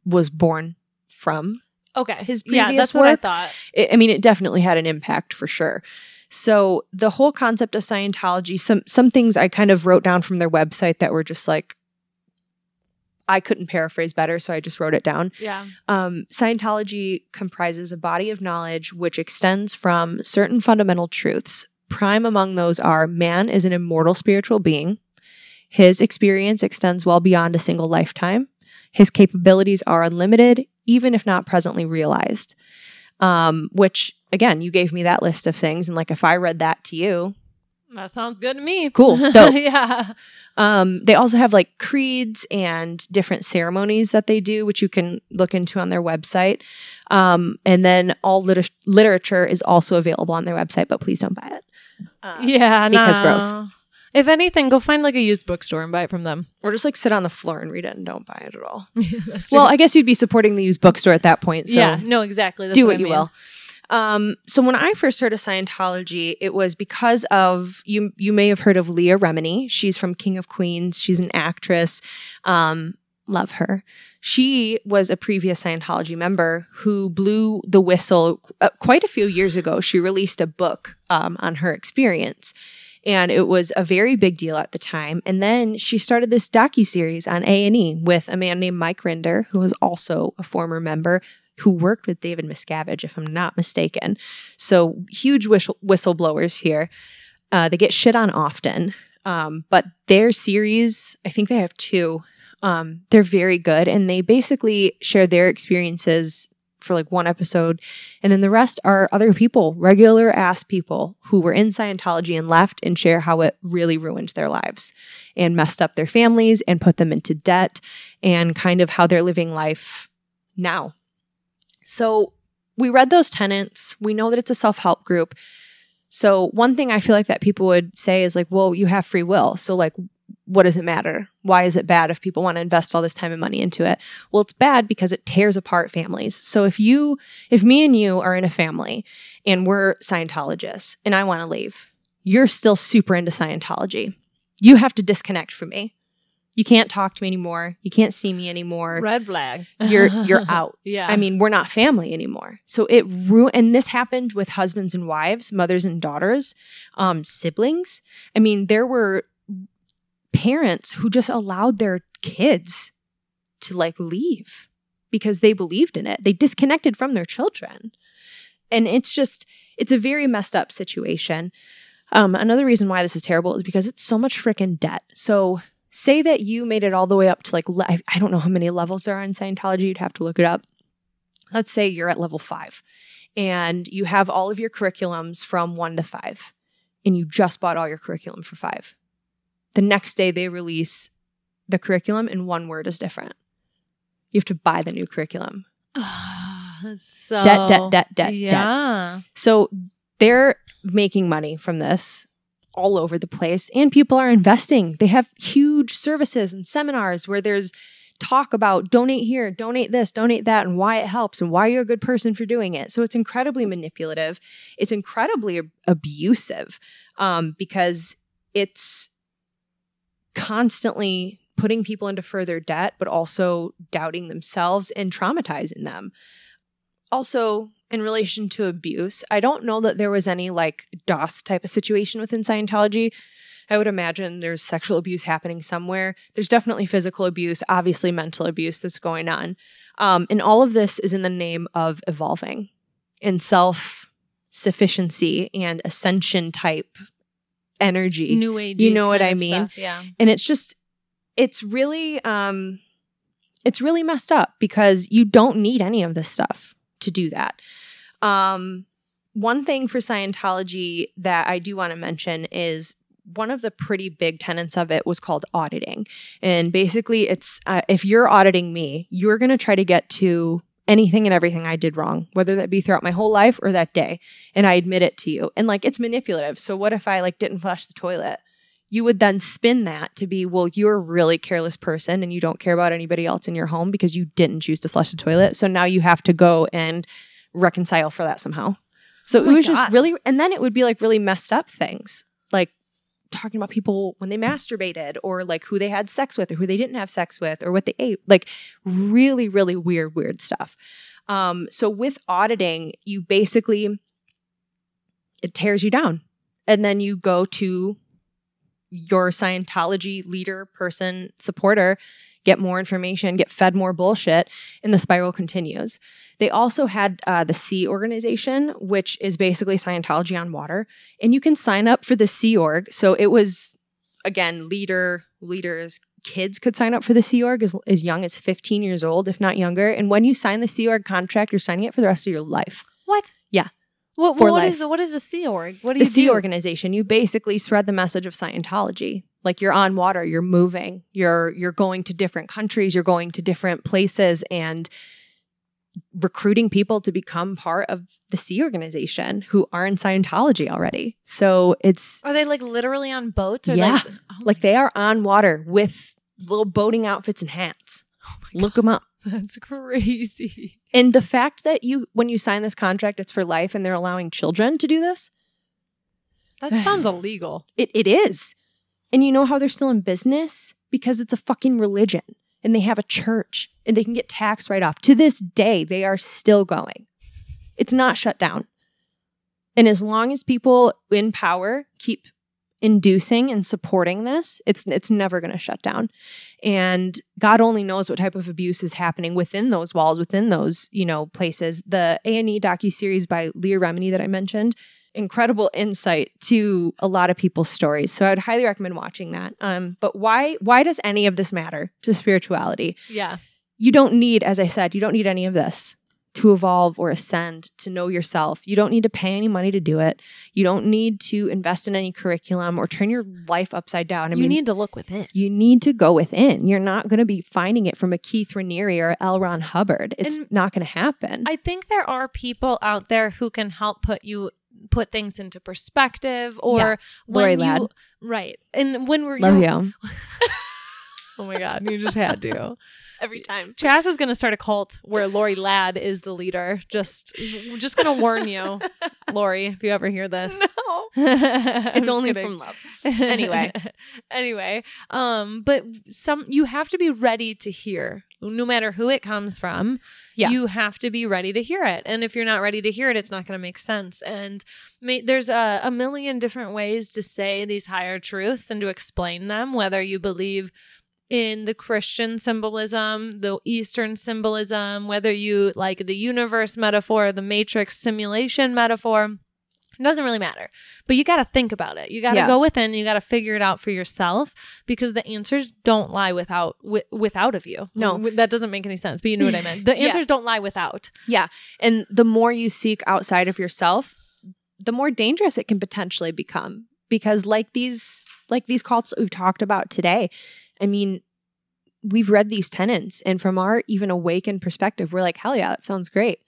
S3: was born from.
S2: okay.
S3: his
S2: yeah,
S3: previous
S2: that's what I thought.
S3: I I mean, it definitely had an impact for sure. So the whole concept of Scientology, some some things I kind of wrote down from their website that were just like I couldn't paraphrase better, so I just wrote it down.
S2: Yeah.
S3: Um, Scientology comprises a body of knowledge which extends from certain fundamental truths. Prime among those are man is an immortal spiritual being. His experience extends well beyond a single lifetime. His capabilities are unlimited, even if not presently realized. Um, which, again, you gave me that list of things. And like, if I read that to you,
S2: That sounds good to me.
S3: Cool. Dope.
S2: yeah.
S3: Um, they also have like creeds and different ceremonies that they do, which you can look into on their website. Um, and then all liter- literature is also available on their website, but please don't buy it. Uh,
S2: Yeah.
S3: because
S2: no.
S3: gross.
S2: If anything, go find like a used bookstore and buy it from them.
S3: Or just like sit on the floor and read it and don't buy it at all. Well, I guess you'd be supporting the used bookstore at that point. So
S2: yeah. No, exactly. That's
S3: do
S2: what
S3: what you
S2: mean.
S3: will. Um, so when I first heard of Scientology, it was because of you. You may have heard of Leah Remini. She's from King of Queens. She's an actress. Um, love her. She was a previous Scientology member who blew the whistle uh, quite a few years ago. She released a book um, on her experience. And it was a very big deal at the time. And then she started this docu series on A and E with a man named Mike Rinder, who was also a former member who worked with David Miscavige, if I'm not mistaken. So huge whistle- whistleblowers here. Uh, they get shit on often, um, but their series, I think they have two. Um, they're very good, and they basically share their experiences for like one episode, and then the rest are other people, regular ass people who were in Scientology and left, and share how it really ruined their lives and messed up their families and put them into debt, and kind of how they're living life now. So we read those tenants. We know that it's a self help group. So one thing I feel like that people would say is like, well, you have free will. So like, what does it matter? Why is it bad if people want to invest all this time and money into it? Well, it's bad because it tears apart families. So if you, if me and you are in a family and we're Scientologists and I want to leave, you're still super into Scientology. You have to disconnect from me. You can't talk to me anymore. You can't see me anymore.
S2: Red flag.
S3: You're you're out.
S2: Yeah.
S3: I mean, we're not family anymore. So it ru- and this happened with husbands and wives, mothers and daughters, um, siblings. I mean, there were parents who just allowed their kids to like leave because they believed in it. They disconnected from their children. And it's just it's a very messed up situation. Um, another reason why this is terrible is because it's so much freaking debt. So say that you made it all the way up to like le- I- don't know how many levels there are in Scientology. You'd have to look it up. Let's say you're at level five, and you have all of your curriculums from one to five, and you just bought all your curriculum for five. The next day they release the curriculum, and one word is different. You have to buy the new curriculum.
S2: So
S3: Debt, debt, debt, debt, debt.
S2: Yeah.
S3: So they're making money from this all over the place, and people are investing. They have huge services and seminars where there's talk about donate here, donate this, donate that, and why it helps and why you're a good person for doing it. So it's incredibly manipulative. It's incredibly ab- abusive um, because it's constantly putting people into further debt, but also doubting themselves and traumatizing them. Also, in relation to abuse, I don't know that there was any like DOS type of situation within Scientology. I would imagine there's sexual abuse happening somewhere. There's definitely physical abuse, obviously mental abuse that's going on. Um, and all of this is in the name of evolving and self sufficiency and ascension type energy.
S2: New age.
S3: You know what I mean?
S2: Yeah.
S3: and it's just it's really um it's really messed up because you don't need any of this stuff to do that um one thing for scientology that i do want to mention is one of the pretty big tenets of it was called auditing. And basically it's uh, if you're auditing me you're going to try to get to anything and everything i did wrong whether that be throughout my whole life or that day and i admit it to you. And like it's manipulative. So what if i like didn't flush the toilet? You would then spin that to be, well, you're a really careless person and you don't care about anybody else in your home because you didn't choose to flush the toilet. So now you have to go and reconcile for that somehow. So
S2: Oh
S3: it was just really, and then it would be like really messed up things, like talking about people when they masturbated or like who they had sex with or who they didn't have sex with or what they ate, like really, really weird, weird stuff. Um, so with auditing, you basically, it tears you down. And then you go to your Scientology leader, person, supporter, get more information, get fed more bullshit, and the spiral continues. They also had uh, the Sea organization, which is basically Scientology on water, and you can sign up for the Sea org. So it was again leader, leaders, kids could sign up for the Sea Org as, as young as 15 years old, if not younger. And when you sign the Sea Org contract, you're signing it for the rest of your life.
S2: What?
S3: Yeah.
S2: What, what is the, what is the Sea Org? What do
S3: the
S2: you
S3: Sea
S2: do?
S3: Organization, you basically spread the message of Scientology. Like you're on water, you're moving, you're you're going to different countries, you're going to different places and recruiting people to become part of the Sea Organization who are in Scientology already. So it's
S2: Are they like literally on boats? Or
S3: Yeah.
S2: Like, oh
S3: like they are on water with little boating outfits and hats. Oh Look them up.
S2: that's crazy.
S3: And the fact that you, when you sign this contract, it's for life and they're allowing children to do this,
S2: That sounds illegal.
S3: it, it is. And you know how they're still in business? Because it's a fucking religion and they have a church and they can get tax write off. To this day, they are still going. It's not shut down. And as long as people in power keep inducing and supporting this, it's it's never going to shut down. And God only knows what type of abuse is happening within those walls, within those, you know, places. The A&E docu-series by Leah Remini that I mentioned, incredible insight to a lot of people's stories. So I'd highly recommend watching that. Um, but why why does any of this matter to spirituality?
S2: Yeah.
S3: You don't need, as I said, you don't need any of this to evolve or ascend, to know yourself. You don't need to pay any money to do it. You don't need to invest in any curriculum or turn your life upside down. I
S2: you
S3: mean,
S2: need to look within.
S3: you need to go within. You're not going to be finding it from a Keith Raniere or L. Ron Hubbard. It's
S2: And
S3: not going to happen.
S2: I think there are people out there who can help put you put things into perspective or
S3: Yeah.
S2: when
S3: Lori
S2: you
S3: Ladd.
S2: right. And when we're
S3: Love
S2: you're-
S3: you.
S2: Oh my god, you just had to.
S3: Every time.
S2: Chas is gonna start a cult where Lori Ladd is the leader. Just just gonna warn you, Lori, if you ever hear this.
S3: No.
S2: it's
S3: It's only from love. Anyway.
S2: anyway, um, but some you have to be ready to hear, no matter who it comes from.
S3: Yeah.
S2: you have to be ready to hear it, and if you're not ready to hear it, it's not going to make sense. And there's a, a million different ways to say these higher truths and to explain them, whether you believe in the Christian symbolism, the Eastern symbolism, whether you like the universe metaphor, the matrix simulation metaphor. It doesn't really matter. But you got to think about it. You got to
S3: Yeah.
S2: go within, you got to figure it out for yourself because the answers don't lie without wi- without of you.
S3: No.
S2: That doesn't make any sense, but you know what I meant. The
S3: Yeah.
S2: answers don't lie without.
S3: Yeah. And the more you seek outside of yourself, the more dangerous it can potentially become. Because like these like these cults that we've talked about today, I mean, we've read these tenets and from our even awakened perspective, we're like, hell yeah, that sounds great.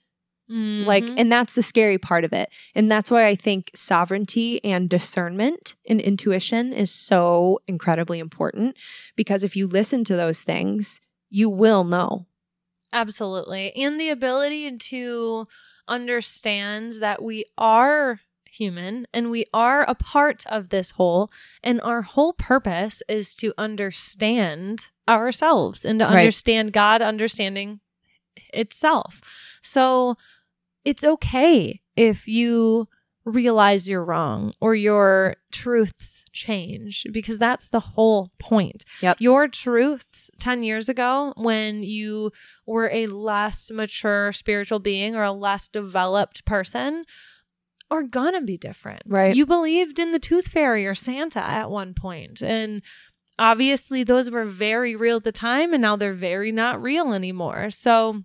S3: Like,
S2: Mhm.
S3: and that's the scary part of it. And that's why I think sovereignty and discernment and intuition is so incredibly important. Because if you listen to those things, you will know.
S2: Absolutely. And the ability to understand that we are human and we are a part of this whole, and our whole purpose is to understand ourselves and to
S3: Right.
S2: understand God understanding itself. So it's okay if you realize you're wrong or your truths change because that's the whole point.
S3: Yep.
S2: Your truths 10 years ago when you were a less mature spiritual being or a less developed person are gonna be different.
S3: Right.
S2: You believed in the tooth fairy or Santa at one point and obviously those were very real at the time and now they're very not real anymore. So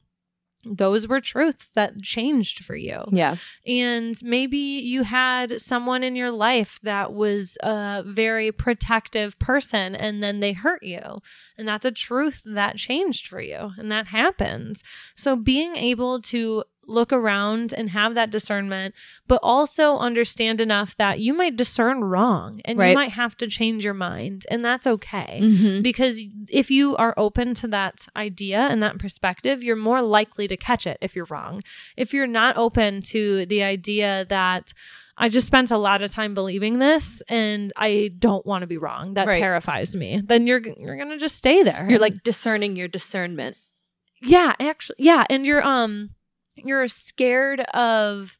S2: those were truths that changed for you.
S3: Yeah.
S2: And maybe you had someone in your life that was a very protective person and then they hurt you. And that's a truth that changed for you. And that happens. So being able to look around and have that discernment, but also understand enough that you might discern wrong and
S3: Right.
S2: you might have to change your mind. And that's okay.
S3: Mm-hmm.
S2: Because if you are open to that idea and that perspective, you're more likely to catch it if you're wrong. If you're not open to the idea that I just spent a lot of time believing this and I don't want to be wrong, that
S3: Right.
S2: terrifies me. Then you're you're going to just stay there.
S3: You're like discerning your discernment.
S2: yeah, actually, yeah, and you're um, you're scared of,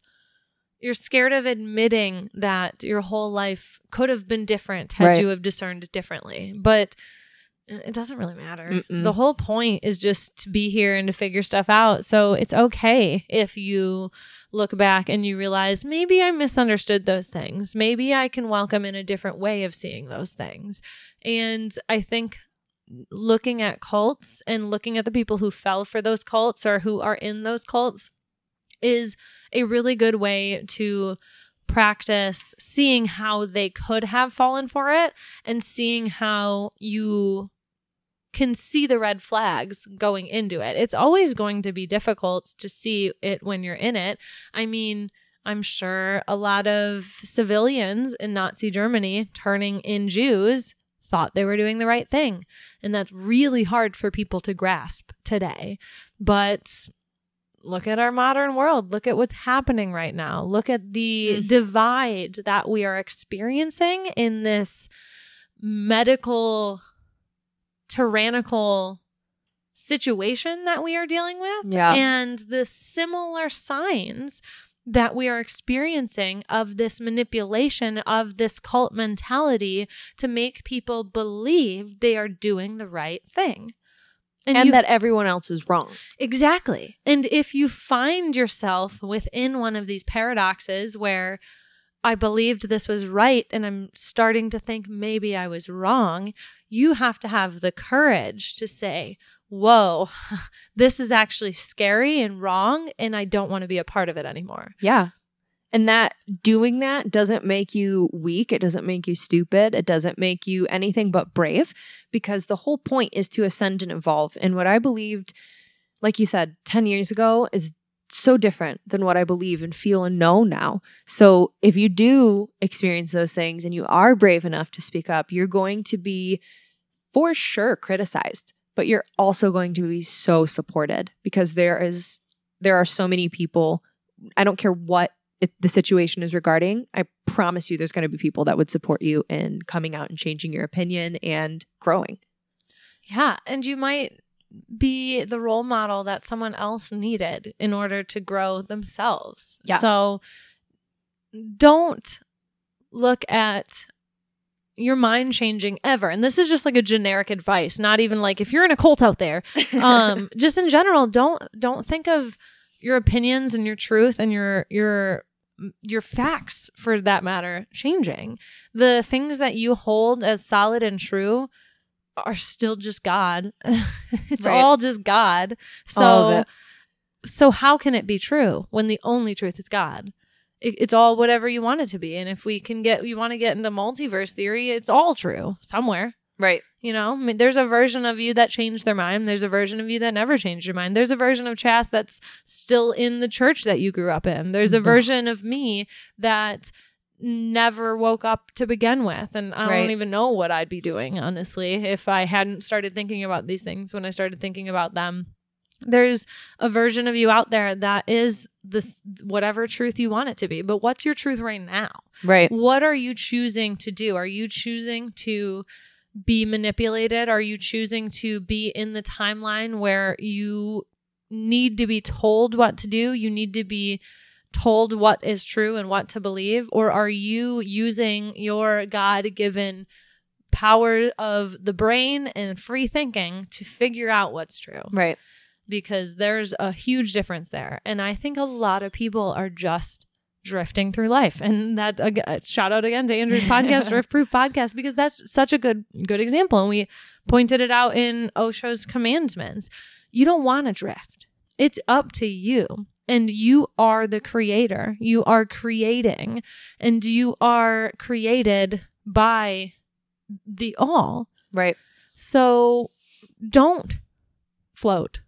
S2: you're scared of admitting that your whole life could have been different had
S3: Right.
S2: you have discerned differently. But it doesn't really matter.
S3: Mm-mm.
S2: The whole point is just to be here and to figure stuff out. So it's okay if you look back and you realize maybe I misunderstood those things. Maybe I can welcome in a different way of seeing those things. And I think looking at cults and looking at the people who fell for those cults or who are in those cults is a really good way to practice seeing how they could have fallen for it and seeing how you can see the red flags going into it. It's always going to be difficult to see it when you're in it. I mean, I'm sure a lot of civilians in Nazi Germany turning in Jews thought they were doing the right thing. And that's really hard for people to grasp today. But look at our modern world. Look at what's happening right now. Look at the
S3: Mhm.
S2: divide that we are experiencing in this medical, tyrannical situation that we are dealing with.
S3: Yeah.
S2: And the similar signs that we are experiencing of this manipulation of this cult mentality to make people believe they are doing the right thing.
S3: and
S2: you-
S3: that everyone else is wrong.
S2: Exactly. And if you find yourself within one of these paradoxes where I believed this was right and I'm starting to think maybe I was wrong, you have to have the courage to say, Whoa, this is actually scary and wrong, and I don't want to be a part of it anymore.
S3: Yeah. And that doing that doesn't make you weak. It doesn't make you stupid. It doesn't make you anything but brave because the whole point is to ascend and evolve. And what I believed, like you said, 10 years ago is so different than what I believe and feel and know now. So if you do experience those things and you are brave enough to speak up, you're going to be for sure criticized, but you're also going to be so supported because there is there are so many people I don't care what it, the situation is regarding. I promise you, there's going to be people that would support you in coming out and changing your opinion and growing.
S2: Yeah. And you might be the role model that someone else needed in order to grow themselves.
S3: Yeah.
S2: So don't look at your mind changing ever. And this is just like a generic advice, not even like if you're in a cult out there. Um just in general, don't don't think of your opinions and your truth and your your your facts for that matter changing. The things that you hold as solid and true are still just God. it's
S3: Right.
S2: all just God. So
S3: All of it.
S2: so how can it be true when the only truth is God? It, it's all whatever you want it to be. And if we can get you want to get into multiverse theory, it's all true somewhere.
S3: right.
S2: You know, I mean, there's a version of you that changed their mind. There's a version of you that never changed your mind. There's a version of Chas that's still in the church that you grew up in. There's a version of me that never woke up to begin with. And I
S3: Right.
S2: don't even know what I'd be doing, honestly, if I hadn't started thinking about these things when I started thinking about them. There's a version of you out there that is this whatever truth you want it to be. But what's your truth right now?
S3: Right.
S2: What are you choosing to do? Are you choosing to be manipulated? Are you choosing to be in the timeline where you need to be told what to do? You need to be told what is true and what to believe? Or are you using your God given power of the brain and free thinking to figure out what's true?
S3: Right.
S2: Because there's a huge difference there. And I think a lot of people are just drifting through life. And that uh, shout out again to Andrew's podcast, Drift Proof Podcast, because that's such a good good example. And we pointed it out in Osho's commandments. You don't want to drift. It's up to you. And you are the creator. You are creating, and you are created by the all.
S3: Right.
S2: So don't float.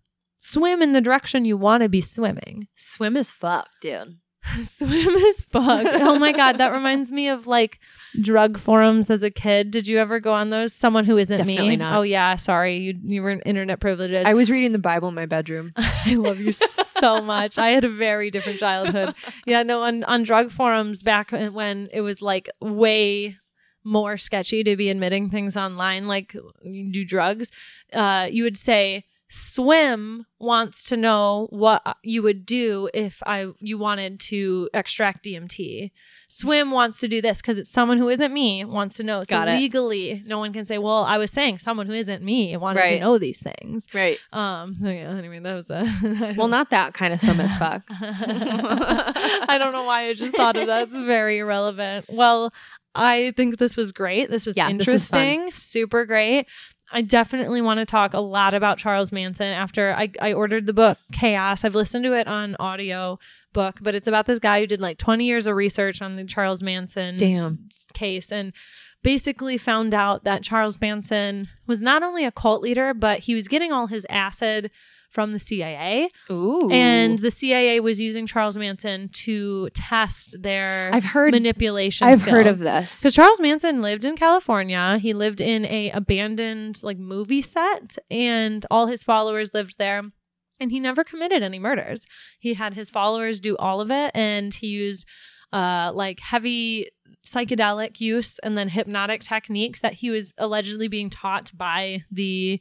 S2: Swim in the direction you want to be swimming.
S3: Swim is fuck, dude.
S2: Swim is fuck. oh my god, that reminds me of like drug forums as a kid. Did you ever go on those? Someone who isn't me.
S3: Not.
S2: Oh yeah, sorry. You you were internet privileges.
S3: I was reading the Bible in my bedroom.
S2: I love you so much. I had a very different childhood. Yeah, no, on on drug forums back when it was like way more sketchy to be admitting things online, like you do drugs. Uh, you would say, "Swim wants to know what you would do if I you wanted to extract DMT." Swim wants to do this because it's someone who isn't me wants to know. So
S3: Got it.
S2: legally, no one can say, "Well, I was saying someone who isn't me wanted to
S3: Right.
S2: know these things."
S3: Right.
S2: Um. So yeah. Anyway, that was a.
S3: Well, not that kind of swim as fuck.
S2: I don't know why I just thought of that. It's very irrelevant. Well, I think this was great. This was
S3: Yeah, this was fun.
S2: interesting. super great. I definitely want to talk a lot about Charles Manson after I, I ordered the book Chaos. I've listened to it on audio book, but it's about this guy who did like 20 years of research on the Charles Manson
S3: Damn.
S2: case and basically found out that Charles Manson was not only a cult leader, but he was getting all his acid from the CIA.
S3: Ooh.
S2: And the CIA was using Charles Manson to test their
S3: I've heard
S2: manipulation.
S3: I've heard of this.
S2: Because Charles Manson lived in California. He lived in a abandoned like movie set, and all his followers lived there. And he never committed any murders. He had his followers do all of it, and he used uh like heavy psychedelic use and then hypnotic techniques that he was allegedly being taught by the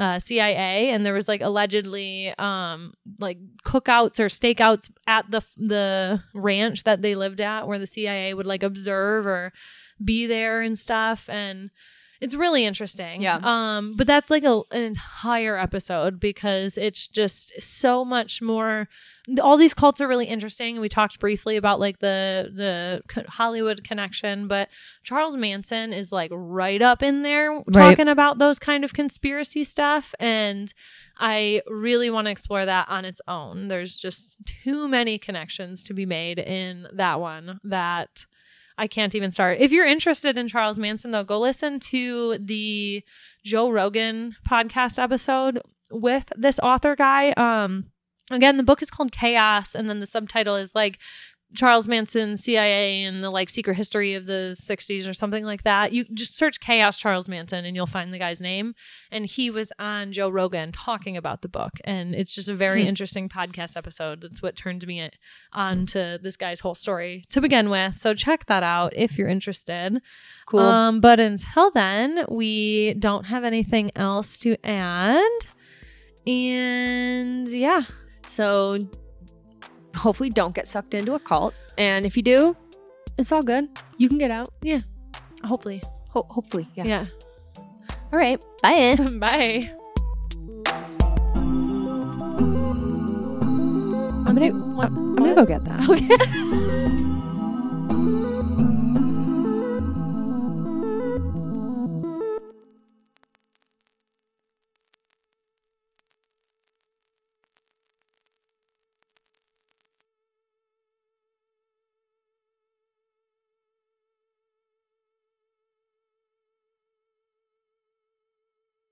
S2: uh, CIA, and there was like allegedly um, like cookouts or stakeouts at the the ranch that they lived at, where the CIA would like observe or be there and stuff, and it's really interesting.
S3: Yeah.
S2: Um, but that's like a, an entire episode because it's just so much more. All these cults are really interesting. We talked briefly about like the the Hollywood connection, but Charles Manson is like right up in there
S3: Right.
S2: talking about those kind of conspiracy stuff, and I really want to explore that on its own. There's just too many connections to be made in that one that I can't even start. If you're interested in Charles Manson, though, go listen to the Joe Rogan podcast episode with this author guy. Um, again, the book is called Chaos, and then the subtitle is like Charles Manson, CIA, and the like secret history of the 60s or something like that. You just search Chaos Charles Manson and you'll find the guy's name. And he was on Joe Rogan talking about the book. And it's just a very
S3: Hmm.
S2: interesting podcast episode. That's what turned me on to this guy's whole story to begin with. So check that out if you're interested.
S3: Cool.
S2: Um, but until then, we don't have anything else to add. And yeah,
S3: so hopefully don't get sucked into a cult. And if you do, it's all good. You can get out. Yeah.
S2: Hopefully.
S3: Ho- hopefully. Yeah.
S2: Yeah.
S3: All right. Bye.
S2: Bye.
S3: I'm gonna, I'm gonna go get that.
S2: Okay.